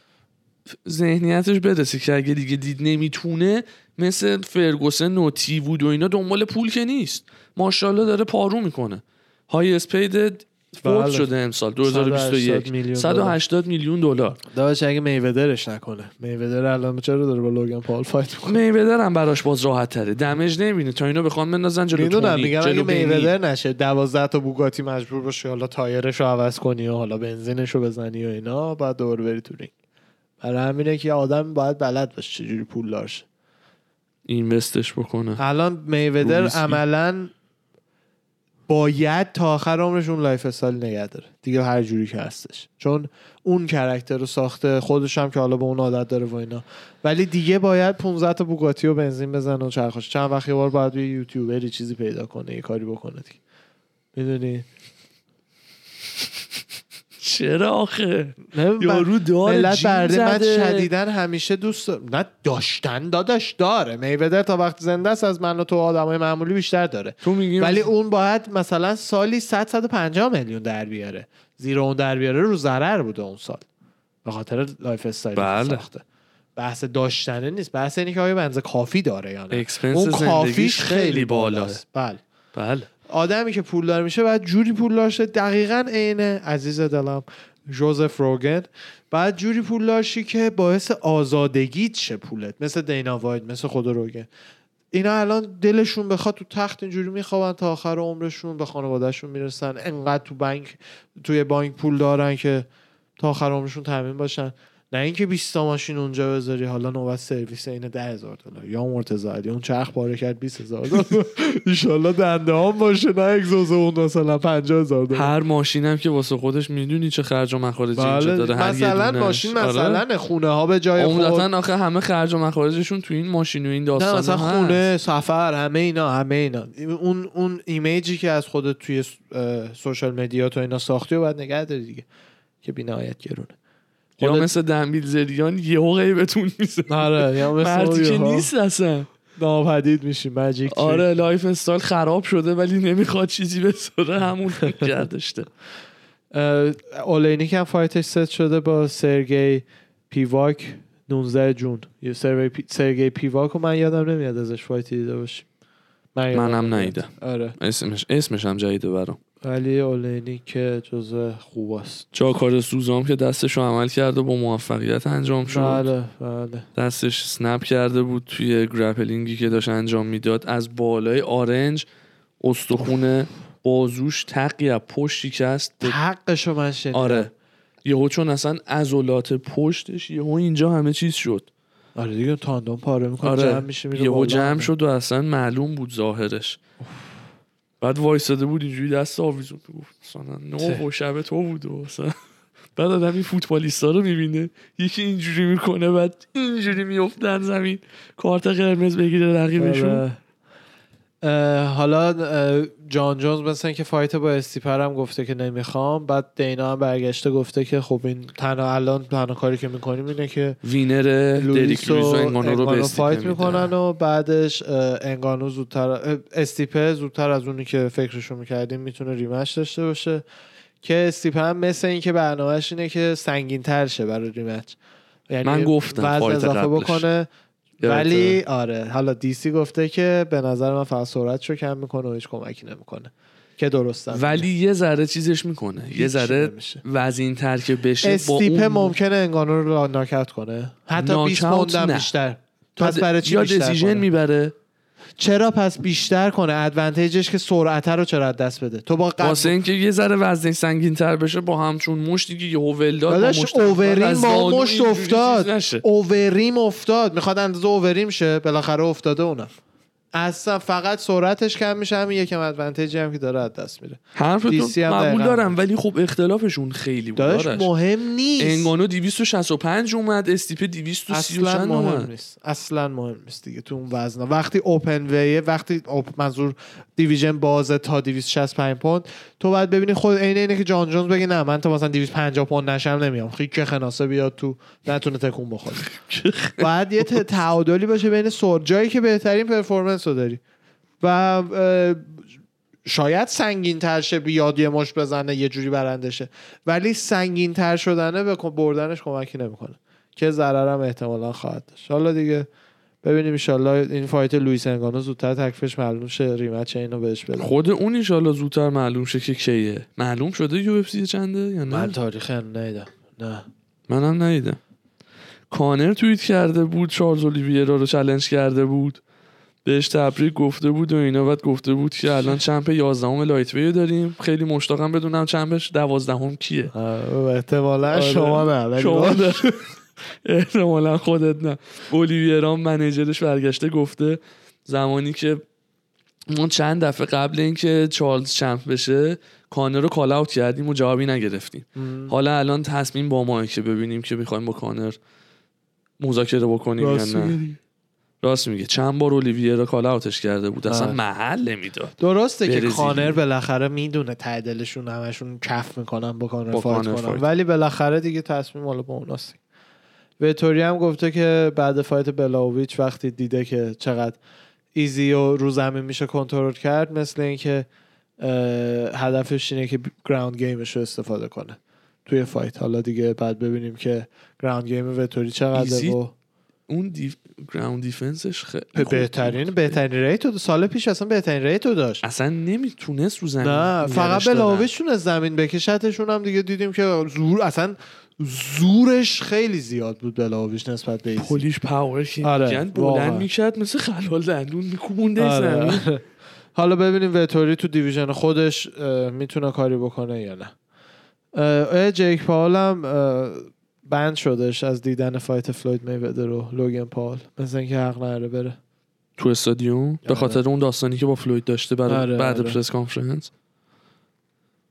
ذهنیتش برسه که اگه دیگه دید نمی‌تونه مثل فرگوسن و تیوود و اینا دنبال پول که نیست. ماشاءالله داره پارو می‌کنه. های اسپید فوت. شده امسال 180 2021 میلیون 180 میلیون دلار. داشت اگه میودرش نکنه. میودر الان چرا داره با لوگان پال فایت می‌کنه؟ میوهدر هم براش باز راحت تره دمج نمی‌بینه. تا اینو بخوان بندازن جلو تونی میگم اگه میودر نشه دوازده تا بوگاتی مجبور باشی حالا تایرش رو عوض کنی و حالا بنزینش رو بزنی و اینا بعد دور بری تو رینگ. برای همینه که آدم باید بلد باشه چجوری پول داشت اینوستش بکنه. الان میودر. عملا باید تا آخر عمرش اون lifestyle نگه داره. دیگه هر جوری که هستش. چون اون character رو ساخته خودش هم که حالا به اون عادت داره و اینا. ولی دیگه باید 15 تا بوگاتی و بنزین بزنه و چرخش. چند وقت یه بار باید یه یوتیوبری چیزی پیدا کنه یه کاری بکنه دیگه. می‌دونی؟ چرا آخه؟ نه، یارو داره ملت برده من. شدیدن همیشه دوست. نه داشتن داداش داره. میودر تا وقت زنده است از من و تو آدمای معمولی بیشتر داره. تو میگی ولی اون باید مثلا سالی 100 150 میلیون در بیاره. زیر اون در بیاره رو ضرر بوده اون سال. به خاطر lifestyle بله. ساخته. بحث داشتنه نیست. بحث اینه که آیا بنز کافی داره یا نه. اون کافیش خیلی. بالاست. بله. بله. آدمی که پولدار میشه باید جوری پولدار شه دقیقا عین عزیز دلم جوزف روگن. بعد جوری شی که باعث آزادگیت شه پولت. مثل دینا وایت مثل خود روگن. اینا الان دلشون بخواد تو تخت اینجوری میخوابن تا آخر عمرشون به خانوادهشون می‌رسن. انقدر تو بانک توی بانک پول دارن که تا آخر عمرشون تامین باشن. نه اینکه 20 تا ماشین اونجا بذاری حالا نوبت سرویس اینه 10000 دلار. یا مرتضی علی اون چرخ پاره کرد 20000 دلار. (laughs) ان دنده هم باشه نه اگزوز اون مثلا 50000 دلار. هر ماشینم که واسه خودش می‌دونی چه خرج و مخارجی بله. داره هر مثلا. ماشین آره. مثلا خونه ها به جای خود. عمدتا آخه همه خرج و مخارجشون تو این ماشین و این نه داستان مثلا خونه سفر همه اینا همه اینا. اون اون image ی که از خودت توی social media تو اینا ساختی و باید نگه داری دیگه که بی نهایت گرونه. یا مثل دن بیلزریان یه غیبتون میزه آره یا مثل مردی که نیست اصلا. ناپدید میشی trick. آره lifestyle خراب شده ولی نمی‌خواد چیزی بسازه همون گردشته اه، اولینیک هم fight ش set شده با سرگی اسپیواک 19 June. یه سرگی, پی... سرگی اسپیواک رو من یادم نمیاد ازش fight ی دیده باشیم. منم. ندیدم. آره. اسمش اسمش هم جدیده برام. ولی اولینیک که جزء خوباست جاکار سوزام که دستش رو عمل کرده و با موفقیت انجام شد. بله بله. دستش سنپ کرده بود توی گرپلینگی که داشت انجام می‌داد. از بالای آرنج استخونه بازوش تقی از پشت شکست به حقشو من شنیدم. آره. یهو چون اصلا عضلات پشتش یهو اینجا همه چیز شد. آره دیگه تاندون پاره می‌کنه آره. جمع میشه میره یهو جمع. شد و اصلا معلوم بود ظاهرش. بعد وایساده بود اینجوری دست آویزون گفت مثلا. نه و شب تو بود و مثلا. بعد آدم این فوتبالیستا رو می‌بینه. یکی اینجوری می‌کنه بعد اینجوری میفتن زمین. کارت قرمز بگیره رقیبشون حالا جان جونز مثلا که فایت با استیپر هم گفته که نمی‌خوام بعد دینا هم برگشته گفته که خب این تنها الان تنها کاری که می‌کنیم اینه که winner دریک لوئیس و انگانو رو به fight. می‌کنن و بعدش انگانو زودتر استیپه زودتر از اونی که فکرشو می‌کردیم می‌تونه rematch داشته باشه که استیپه هم مثل این که برنامهش اینه که سنگین تر شه برای rematch یعنی من گفتم وزن اضافه. بکنه؟ ولی آره حالا دیسی گفته که به نظر من فقط سرعتشو کم می‌کنه و هیچ کمکی نمی‌کنه. که درستم ولی یه ذره چیزش می‌کنه. یه ذره. وزین تر که بشه با استیپه اون ممکنه انگانو رو ناکت کنه. حتی 20 ناکاوت پوند. بیشتر. پس برای چی یا دسیژن کنه؟ می‌بره؟ چرا پس بیشتر کنه ادوانتیجش که سرعت رو چرا دست بده؟ تو با قد واسه اینکه یه ذره وزن سنگین تر بشه با همچون مشتی که یه داداش مشت اووریم با مشت افتاد. اووریم افتاد. می‌خواد اندازه اووریم شه؟ بالاخره افتاده اونم. اصلا فقط سرعتش کم میشه همین یکم ادوانتیجی هم که داره از دست میره. حرفتون قبول. دارم ولی خب اختلافشون خیلی بود داداش. مهم نیست. انگانو 265 اومد استیپ 230 اصلا مهم اومد. نیست. اصلا مهم نیست دیگه تو اون وزنا وقتی open weight ه وقتی open منظور division بازه تا 265 پوند تو باید ببینی خود عین اینه که جان جونز بگه نه من تا مثلا 250 پوند نشم نمیام. خیک خناسه بیاد تو نتونه تکون بخوره. (laughs) باید یه تعادلی باشه بین سر جایی که بهترین performance رو داری. و شاید سنگین تر شه بیاد یه مشت بزنه یه جوری برنده شه ولی سنگین تر شدنه به کم- بردنش کمکی نمی‌کنه. که ضررم احتمالا خواهد داشت. حالا دیگه ببینیم ایشالله این fight لوئیس انگانو زودتر تکلیفش معلوم شه rematch اینو بهش بده. خود اون ایشالا زودتر معلوم شه که کیه. معلوم شده UFC چنده یا نه؟ من تاریخ ندیدم. نه. منم ندیدم. کانر توییت کرده بود چارلز اولیویرا رو challenge کرده بود. بهش تبریک گفته بود و اینا بعد گفته بود که الان champ 11 ام lightweight داریم خیلی مشتاقم بدونم champ ش 12 کیه آه، احتمالا آره. شما نه شما. (laughs) احتمالا خودت نه اولیویرا هم manager ش برگشته گفته زمانی که ما چند دفعه قبل اینکه چارلز champ بشه کانر رو call out کردیم و جوابی نگرفتیم. حالا الان تصمیم با ماه که ببینیم که می‌خوایم با کانر مذاکره بکنیم یا نه. راست میگه. چند بار اولیویرا call out ش کرده بود. اصلا. محل نمی‌داد. درسته که. کانر بالاخره می‌دونه ته دلشون همشون کف می‌کنن با کانر با fight کانر کنن. fight. ولی بالاخره دیگه تصمیم مال با اوناست ویتوری هم گفته که بعد fight بلاویچ وقتی دیده که چقدر ایزی رو رو زمین میشه کنترل کرد مثل اینکه هدفش اینه که ground game ش رو استفاده کنه توی fight. حالا دیگه بعد ببینیم که ground game ویتوری چقدر ایزی؟ و اون def... ground defense ش خیلی بهترین. بهترین rate رو سال پیش اصلا بهترین rate رو داشت اصلا نمی‌تونست رو زمین نه فقط از زمین بکشتشون هم دیگه دیدیم که زور اصلا زورش خیلی زیاد بود بلاویچ نسبت به ایزی Polish power که آره،. بلند می‌کرد مثل خلال دندون میکوبونده آره. زمین حالا ببینیم وتوری تو division خودش می‌تونه کاری بکنه یا نه جیک پاول هم ban شدش از دیدن fight فلوید میودر و لوگن پال. مثل اینکه حق نداره بره. تو استادیوم؟ به آره. خاطر اون داستانی که با فلوید داشته بعد, آره، بعد آره. press conference؟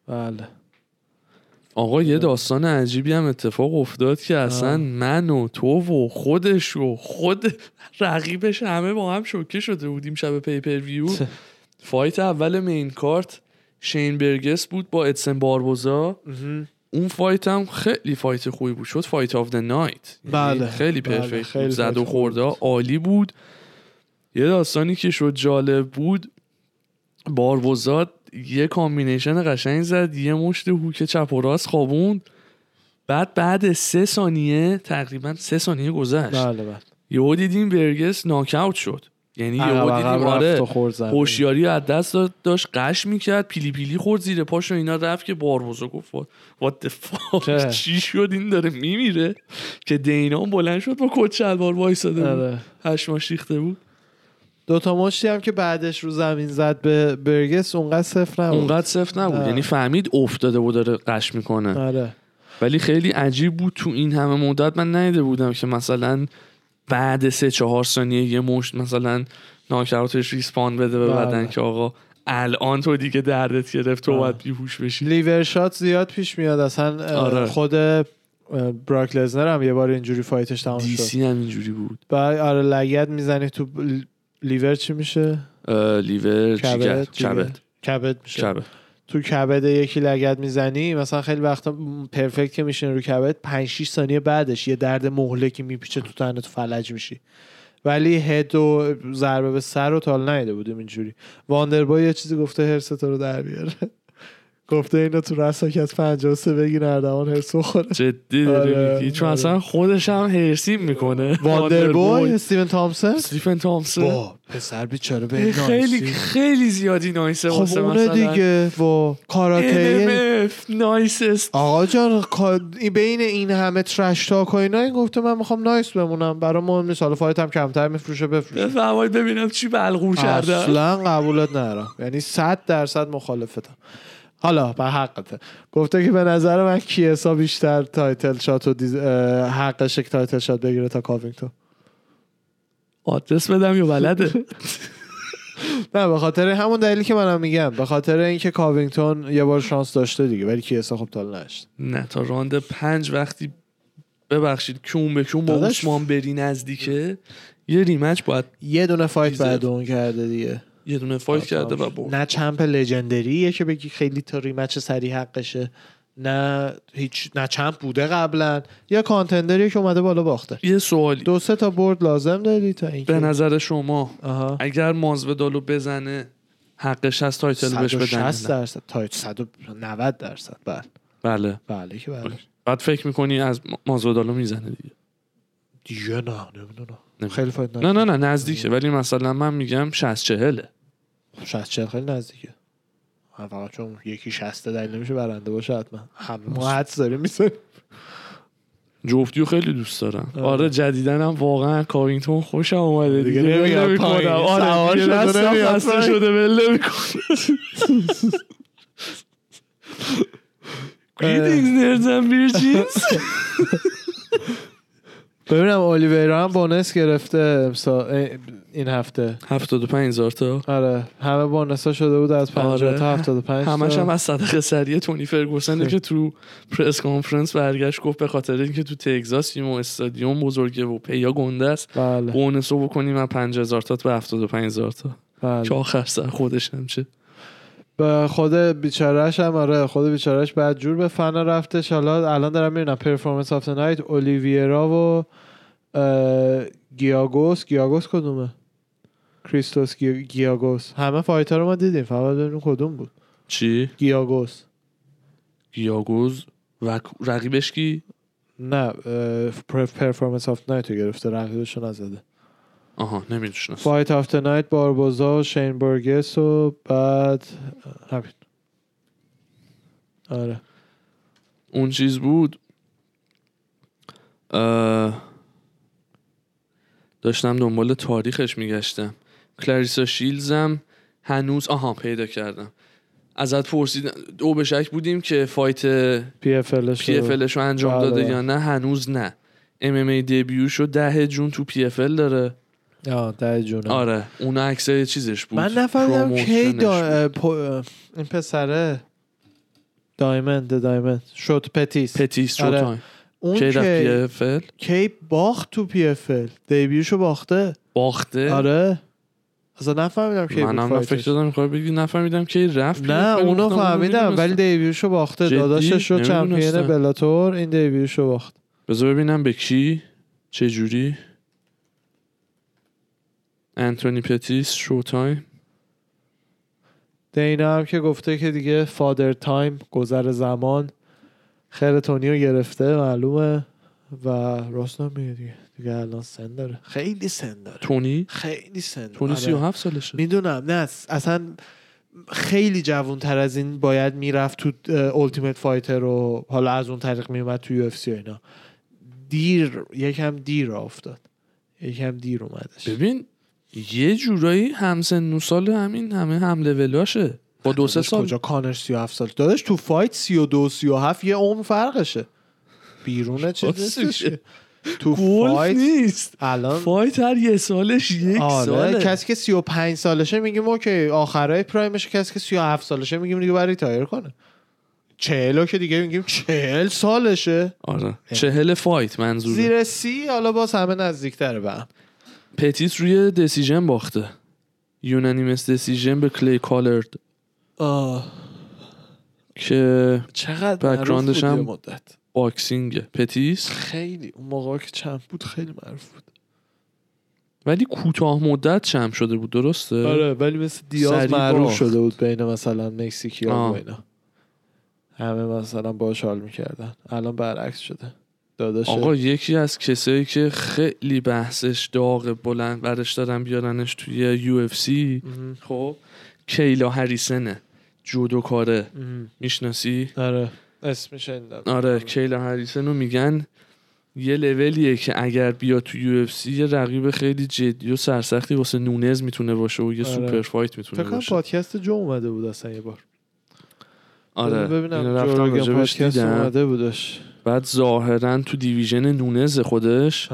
بله. آقا یه داستان عجیبی هم اتفاق افتاد که اصلا. من و تو و خودش و خود رقیبش همه با هم شوکه شده بودیم شب pay-per-view fight اول main card شین برگوس بود با ادسن باربوزا. اون fight هم خیلی fight خوبی بود. شد fight of the night. بله. خیلی بله، perfect بود. زد و خورده. عالی بود. یه داستانی که شد جالب بود. باربوزا یه combination قشنگ زد. یه مشت hook چپ و راست خوابوند. بعد بعد سه ثانیه تقریبا سه ثانیه گذشت. بله بله. یهو دیدیم برگس ناکاوت شد. یعنی یهو عقب دیدیم آره. هوشیاری از دست داشت قش می‌کرد پیلی پیلی خورد زیر پاش و اینا رفت که باربوزا گفت وات چه؟ (laughs) چی شد؟ این داره میمیره. که دینا هم بلند شد با کت شلوار وایساده بود. آره. هشماش ریخته بود. دوتا مشتی هم که بعدش رو زمین زد به برگس اونقدر صفر نبود. اونقدر سفت نبود. یعنی فهمید افتاده و داره قش می‌کنه. آره. ولی خیلی عجیب بود تو این همه مدت. من ندیده بودم که مثلا بعد سه چهار ثانیه یه مشت مثلا ناکراتش response بده به بله. بدن که آقا الان تو دیگه دردت گرفت تو بله. باید بیهوش بشی. liver shot زیاد پیش میاد. اصلا آره. خود براک لزنر هم یه بار اینجوری fight ش تمام شد سی هم اینجوری بود. بعد آره لگد می‌زنی تو لیور چی میشه؟ لیور کبد. کبد. میشه. تو کبد یکی لگد می‌زنی مثلا خیلی وقتا perfect که میشین رو کبد 5 6 ثانیه بعدش یه درد مهلکی میپیچه تو تنت تو فلج میشی. ولی head و ضربه به سر رو تا حالا ندیده بودیم اینجوری. واندربای یه چیزی گفته حرص تو رو در بیاره. گفته اینو تو رساک از 53 بگی نردوان حرص بخوره. جدی داری آره، میگی؟ چون آره. اصلا خودش هم حرصیم می‌کنه. واندربوی استیون تامسون استیفن تامسون با پسر بیچاره به خیلی nice ی. خیلی زیادی nice ه خب واسه اونه مثلا. دیگه با کاراته. nice است آقا جان بین این همه trash talk و اینا این گفته من می‌خوام nice بمونم. برای مهم نیست. حالا fight هم کمتر میفروشه بفروشه. بفرمایید ببینم چی بلغور کرده. اصلا قبولت ندارم. یعنی صد درصد مخالفتم. حالا به حقته. گفته که به نظر من کیسا بیشتر title شات و دیز... اه، حقشه که title shot بگیره تا کاوینگتون. آدرس بدم یا بلده؟ (laughs) نه به خاطر همون دلیلی که منم میگم. به خاطر اینکه کاوینگتون یه بار شانس داشته دیگه ولی کیسا خب تا نشد. نه تا راند پنج وقتی ببخشید کون به کون با. عثمان بری نزدیکه یه rematch باید یه دونه fight. بعد اون کرده دیگه. یه دونه fight کرده و برد. نه champ legendary ه که بگی خیلی تا rematch سری حقشه. نه هیچ نه champ بوده قبلا یا contender ی که اومده بالا باخته. یه سوالی. دو سه تا برد لازم داری تا اینکه به نظر شما آها. اگر مازودالو بزنه حقش هست title بهش بدن 160 یا نه؟ درصد. تا 190 درصد. بله. بله. بله که بله. بعد فکر می‌کنی از مازودالو می‌زنه دیگه. دیگه نه نمی‌دونم. نمی- خیلی فایت نه نه نه نزدیکه. ولی مثلا من میگم 60 چهله 60 40 خیلی نزدیکه من فقط چون یکی 60 دلیل نمیشه برنده باشه حتما همه ما حدس داریم جفتیو خیلی دوست دارم آره. آره جدیدن هم واقعا کاوینگتون خوشم اومده دیگه. نمی‌کنم. آره دیگه شده دستم. شده نمی‌کنم. (laughs) Greetings nerds and virgins (laughs) ببینم اولیویرا هم بونس گرفته این هفته. 75 هزار تا. آره همه بونس ها شده بود از 50 آره. تا 75 همش. هم از صدقه سریع تونی فرگوسنه که تو پرس کانفرنس برگشت گفت به خاطر اینکه تو تگزاسیم و استادیوم بزرگه و پیا گنده است. بله. بونسو بکنیم از 5000 تا به 75000 تا. بله. که آخر سر خودش هم چه. به خود بیچارهش هم آره خود بیچارهش بعد جور به فنا رفتش. حالا الان دارم می‌بینم performance of night اولیویرا و گیاگوس گیاگوس کدومه؟ کریستوس گی- گیاگوس همه fighter رو ما دیدیم. فقط ببینیم کدوم بود. چی؟ گیاگوس گیاگوز و رقیبش کی؟ نه performance of night رو گرفته. رقیبش رو نزده. آها نمی‌دونم fight of the night باربوزا و شین برگس و بعد همین. آره. اون چیز بود. اه، داشتم دنبال تاریخش میگشتم. کلاریسا شیلزم هنوز آها پیدا کردم. ازت پرسیدم دو به شک بودیم که fight PFL ش PF رو انجام بله. داده یا نه؟ هنوز نه. MMA debut شو ده جون تو PF داره. آه ده جونه آره اون عکس چیزش بود من نفهمیدم کی دا... پو- این پسره؟ دایمند دایمند. شد پتیس. پتیس آره. Showtime اون کی PFL کی باخت تو PFL debut شو باخته؟ باخته؟ آره. اصلا نفهمیدم کی منم فکر. دادم می‌خوای بگی نفهمیدم کی رفت نه. اونو فهمیدم. ولی debut شو باخته؟ داداشش شد champion. Bellator این debut شو باخت. بذار ببینم به کی چه جوری انتونی پتیس Showtime دینا هم که گفته که دیگه Father Time گذر زمان خر تونیو گرفته معلومه. و راست میگه دیگه. دیگه الان سن داره. خیلی سن داره. تونی؟ خیلی سن داره. تونی آره. 37 سالشه. می‌دونم. نه اصلا خیلی جوان تر از این باید می‌رفت تو Ultimate Fighter رو حالا از اون طریق میومد تو UFC و اینا. دیر یکم دیر افتاد. یکم دیر اومدش. ببین یه جورایی همسن و سال همین همه هم لولاشه با دو سه سال. کجا کانر 37 سال؟ داداش تو fight 32 37 یه عمر فرقشه. بیرونه چه. تو fight نیست. الان fight هر یه سالش یک آره ساله. کسی که 35 سالشه میگیم اوکی آخرای prime ش کسی که 37 سالشه میگیم دیگه برای retire کنه. چهلو که دیگه میگیم چهل سالشه. آره. چهل fight منظور زیر سی حالا باز همه نزدیکتره به هم. پتیس روی decision باخته. unanimous decision به کلی کالرد آه. که چقدر یه هم- مدت. boxing پتیس؟ خیلی. اون موقع که چند بود خیلی معروف بود. ولی کوتاه مدت champ شده بود درسته؟ آره ولی مثل دیاز معروف. شده بود بین مثلا مکزیکی و آه. اینا. همه مثلا باش حال می‌کردن. الان برعکس شده. داداش آقا یکی از کسایی که خیلی بحثش داغ بلند برش دارن بیارنش توی UFC. خب کیلا هریسنه. جودوکاره مهم. می‌شناسی؟ آره. اسمش شنیدم. آره کیلا هریسن رو میگن. یه لولیه که اگر بیا تو UFC یه رقیب خیلی جدی و سرسختی واسه نونز می‌تونه باشه و یه آره. super fight می‌تونه فکر باشه. پادکست جو اومده بود اصلا یه بار. آره. ببینم جو پادکست دیدم. اومده بودش. بعد ظاهرا تو division نونز خودش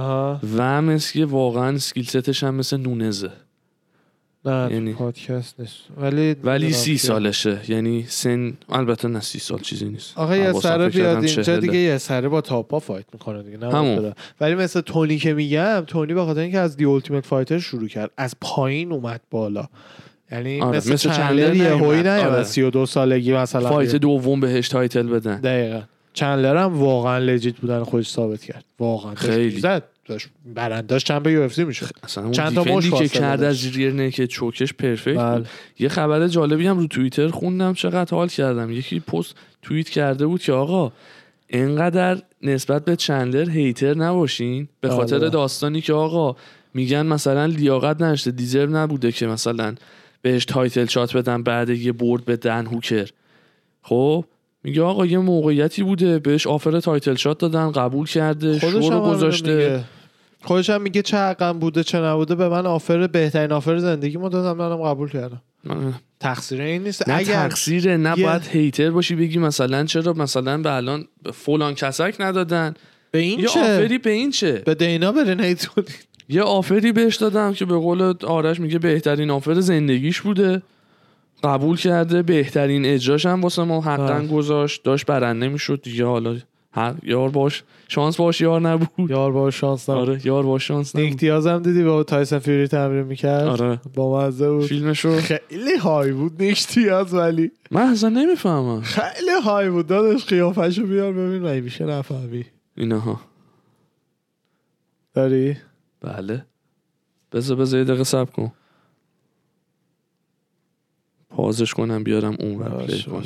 و مثل که واقعا skill set ش هم مثل نونزه نه یعنی- پادکست نیست ولی ولی سی. سالشه یعنی سن البته نه سی سال چیزی نیست آخه یه سره بیاد اینجا. دیگه یه سره با top ا fight می‌کنه دیگه نه. ولی مثل تونی که میگم تونی به خاطر اینکه از The Ultimate Fighter شروع کرد از پایین اومد بالا یعنی آره، مثل, مثل چندلر یه هوی آره. 32 سالگی مثلا فایت. دوم بهش تایتل بدن دقیقا چندلر هم واقعا لجیت بودن خودش ثابت کرد. واقعا. خیلی. زد برنداش چند به یو اف سی می‌شد. اصلا چند تا مش که کرد. از ریر نکه چوکش پرفکت بله. بود یه خبر جالبی هم رو توییتر خوندم چقدر حال کردم. یکی پست توییت کرده بود که آقا انقدر نسبت به چندلر هیتر نباشین. به آره. خاطر داستانی که آقا میگن مثلا لیاقت نداشته deserve نبوده که مثلا بهش title shot بدن بعد یه برد به دن هوکر. خب؟ میگه آقا یه موقعیتی بوده بهش offer title shot دادن قبول کرده خودش شو هم رو همینو گذاشته. خودش هم میگه چه حقم بوده چه نبوده. به من offer بهترین آفر زندگیمو دادم منم قبول کردم. تقصیر این نیست. نه اگر تقصیره نه یه- باید hater باشی بگی مثلا چرا مثلا به الان فلان کسک ندادن. به این یه چه؟ آفری به این چه؟ به دینا برین هیت کنید. یه آفری بهش دادم که به قول آرش میگه بهترین آفر زندگیش بوده. قبول کرده بهترین اجراش هم واسه ما حقا آه. گذاشت. داشت برنده می‌شد دیگه. حالا حق یار باش. شانس باش یار نبود. یار با شانس نبود. آره یار باش شانس نیک نبود. دیاز هم دیدی با تایسن فیوری تمرین می‌کرد؟ آره. با مزه بود. فیلمشو خیلی های بود نیک دیاز ولی من اصلا نمی‌فهمم. خیلی های بود دادش قیافشو بیار ببین. مگه میشه نفهمی. اینها. داری؟ بله. بذار بذار یه دقیقه سب کن. پازش کنم بیارم اون ور پلی باش، کنم.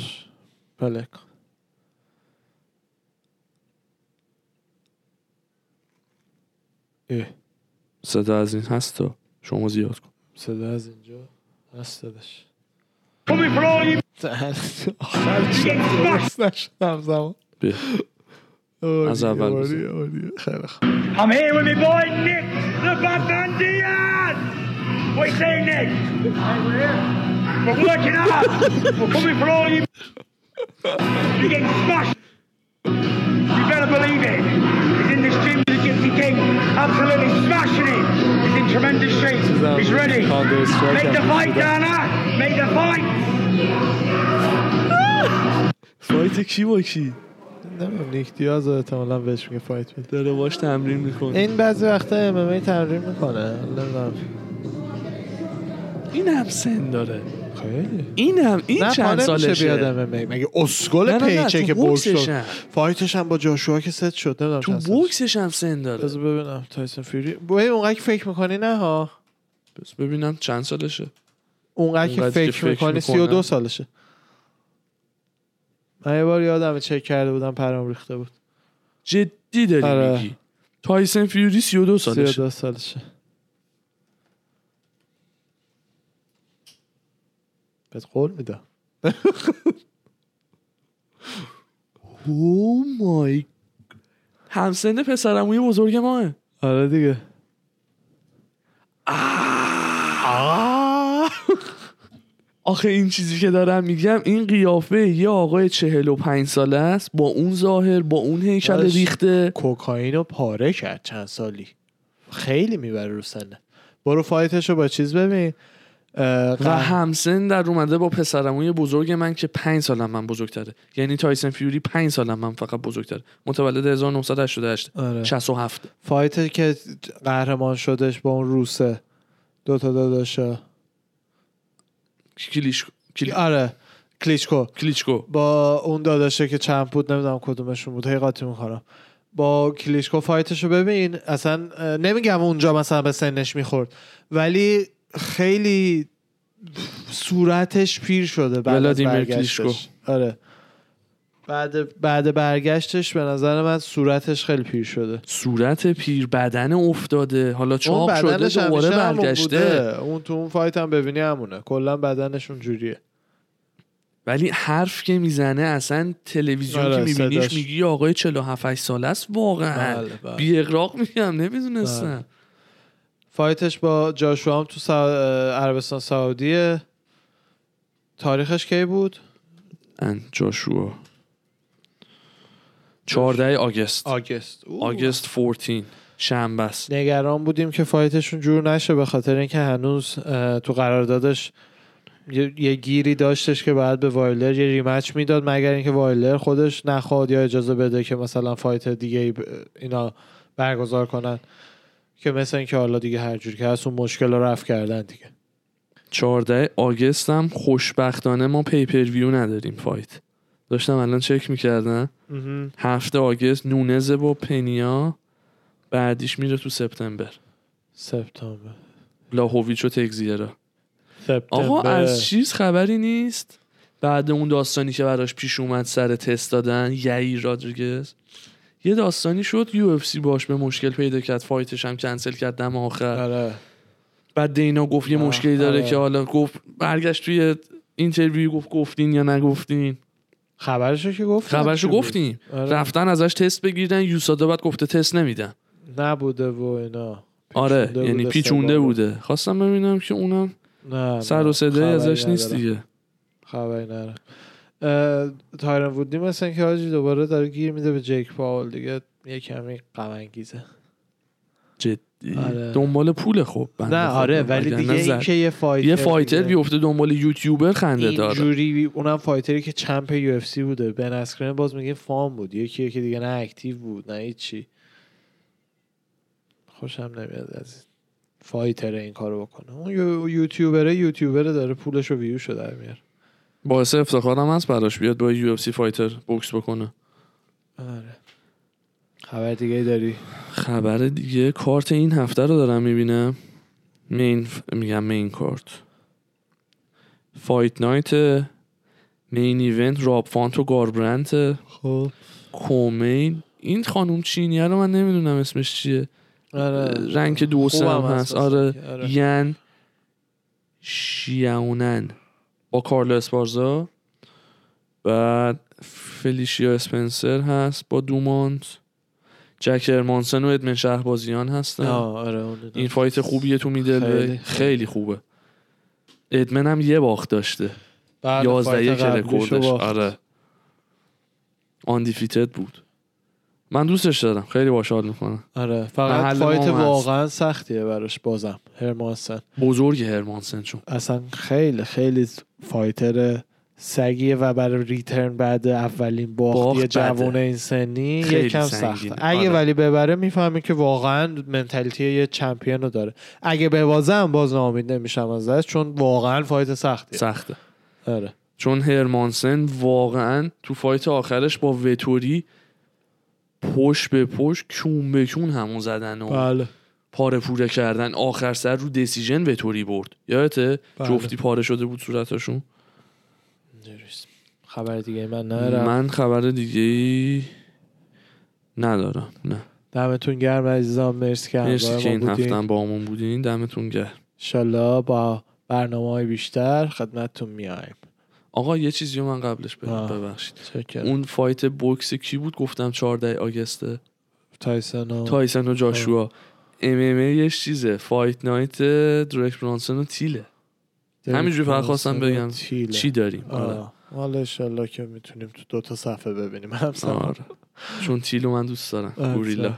بله کن. اه، صدا از این هست تا شما زیاد کن صدا از اینجا هست (laughs) بیا آری، از اول آری، بزن. آری. خیلی خوب I'm here with my boy Nick the Batman Diaz. What you saying, Nick? We're working hard. We're coming for all you. You're getting smashed. You better believe it. He's in this gym with the Gypsy King, absolutely smashing it. He's in tremendous shape. He's ready. Make the fight, Dana. Make the fight. فایت کی با کی نمیم نیک دیاز احتمالا بهش میگه فایت میده داره باش تمرین می‌کنه این بعضی وقتا ام تمرین می‌کنه نمی‌دونم این هم سن داره خیلی. این هم این چند سالشه. مگه اسکل پیچه که بوکس شد. هم. فایتش هم با جاشوا که ست شد نمی‌دونم تو. بوکسش هم سن داره. بذار ببینم. تایسون فیوری. ببین اونقدر که فکر می‌کنی نه ها. بس ببینم چند سالشه. اونقدر که فکر می‌کنی می‌کنم. 32 سالشه. من یه بار یادم چک کرده بودم پرام ریخته بود. جدی داری آره. میگی؟ تایسن فیوری 32 سالشه. 32 سالشه. بهت قول میدم او مای همسن پسرموی بزرگ ماه آره دیگه آخه این چیزی که دارم میگم این قیافه یه آقای چهل و پنج ساله است با اون ظاهر با اون هیکل. ریخته. کوکائین رو پاره کرد چند سالی. خیلی می‌بره رو سنه برو fight ش رو با چیز ببین. و همسن در اومده با پسرعموی بزرگ من که پنج سالم من بزرگتره. یعنی تایسن فیوری پنج سالم من فقط بزرگتره. متولد 1988 آره. 67 fight که قهرمان شدش با اون روسه. دوتا داداشا. کلیش کلی... آره. کلیچکو. کلیچکو. با اون داداشه که چند بود نمی‌دونم کدومشون بود. هی قاطی می‌کنم با کلیشکو فایتش رو ببین. اصلا نمیگم اونجا مثلا به سنش می‌خورد. ولی خیلی صورتش پیر شده بعد از برگشتش. آره. بعد بعد برگشتش به نظر من صورتش خیلی پیر شده. صورت پیر بدن افتاده. حالا چاق شده دوباره برگشته. اون تو اون فایت هم ببینی همونه. کلا بدنش اونجوریه. ولی حرف که می‌زنه اصلا تلویزیون آره، که میبینیش. میگی آقای 47 8 ساله است واقعا. بله، بله. بی اقراق میگم نمی‌دونستم. فایتش با جاشوا هم تو سا... عربستان سعودیه. تاریخش کی بود؟ ان جاشوا. 14 آگست. آگست. آگست 14 شنبه است. نگران بودیم که fight شون جور نشه به خاطر اینکه هنوز تو قراردادش یه, یه گیری داشتش که بعد به وایلدر یه rematch می‌داد مگر اینکه وایلدر خودش نخواد یا اجازه بده که مثلا fight دیگه اینا برگزار کنن. که مثل اینکه حالا دیگه هر جور که هست اون مشکل رو رفع کردن دیگه. 14 August هم خوشبختانه ما pay-per-view نداریم fight. داشتم الان چک می‌کردم. هفت August نونزه با پنیا بعدیش میره تو سپتامبر. سپتامبر. بلاهویچ و تگزیرا. آقا از چیز خبری نیست؟ بعد اون داستانی که براش پیش اومد سر تست دادن یعیر رادریگز. یه داستانی شد UFC باش به مشکل پیدا کرد fight ش هم کنسل کرد دم آخر. آره. بعد دینا گفت یه مشکلی داره آره. که حالا گفت برگشت توی interview گفت گفتین یا نگفتین. خبرشو که گفت خبرشو گفتیم آره. رفتن ازش تست بگیرن USADA بعد گفته تست نمیدن. نبوده و اینا. آره یعنی پیچونده. بوده. خواستم ببینم که اونم نه سر و صدای ازش نیست. دیگه. خبری اه، تایرن وودی مثل اینکه حاجی دوباره داره گیر میده به جیک پاول دیگه. یه کمی غم انگیزه. جدی؟ آره. دنبال پول خب. نه. آره ولی دیگه. این که یه fighter یه fighter بیفته دنبال یوتیوبر خنده داره. اینجوری اونم fighter ی که champ UFC بوده. بن اسکرن باز میگه fun بود. یکی که دیگه نه active بود نه هیچی. خوشم نمیاد از fighter این کارو بکنه. اون یو- YouTuber ه YouTuber ه داره پولش رو ویوشو در میاره. باعث افتخارم هست براش بیاد با UFC fighter بوکس بکنه. آره. خبر دیگه داری؟ خبر دیگه کارت این هفته رو دارم می‌بینم. main ف- میگم main card. fight night main event راب فانت و گاربرنت خب. co-main این خانوم چینیه رو من نمی‌دونم اسمش چیه. آره. rank دو هم هست آره. آره. ین شیاونن با کارلا اسپارزا بعد فلیشیا اسپنسر هست با دومانت. جک هرمانسن و ادمن شهبازیان هستن. آره. این fight خوبیه تو middle. خیلی. خیلی, خوبه. ادمن هم یه باخت داشته. بعد یازده یک رکوردش. آره. undefeated بود. من دوستش دارم. خیلی باش حال می‌کنم. آره فقط fight. واقعا سختیه براش بازم. هرمانسن. بزرگ هرمانسن چون. اصلا خیلی خیلی fighter سگیه و برای return بعد اولین باخت باخت یه بده. جوون این سنی یکم سنگینه. سخته. اگه آره. ولی ببره می‌فهمی که واقعا mentality یه champion رو داره. اگه ببازه هم باز ناامید نمیشم ازش چون واقعا فایت سختیه. سخته. آره. چون هرمانسن واقعا تو فایت آخرش با وتوری پشت به پشت کون به کون همون زدن و بله. پاره پوره کردن. آخر سر رو دسیژن وتوری برد. یادته؟ بله. جفتی پاره شده بود صورتاشون اینجوریست. خبر دیگه من ندارم. من خبر دیگه ای ندارم. نه. دمتون گرم عزیزان. مرسی که مرسی که این هفته باهامون بودین. دمتون گرم. انشالله با برنامه های بیشتر خدمتتون میایم. آقا یه چیزی من قبلش بگم. ببخشید. اون fight بوکس کی بود؟ گفتم 14 August ه تایسون و تایسن و جاشوا. MMA ایش چیزه. fight night دریک برانسون و تیله. همینجوری فقط خواستم بگم تیله. چی داریم. آره. حالا انشالله که می‌تونیم تو دوتا صفحه ببینیم. هم آره. چون تیلو من دوست دارم. آره. گوریلا.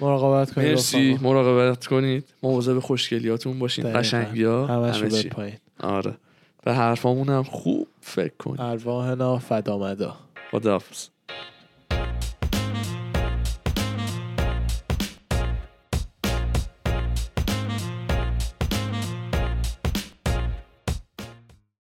مراقبت کنید مرسی. مراقبت کنید. مواظب خوشگلیاتون باشین. دقیقاً. قشنگی ها. همش همه. پایین آره. به حرفامون هم خوب فکر کن ارواحنا فدامدا. خداحافظ.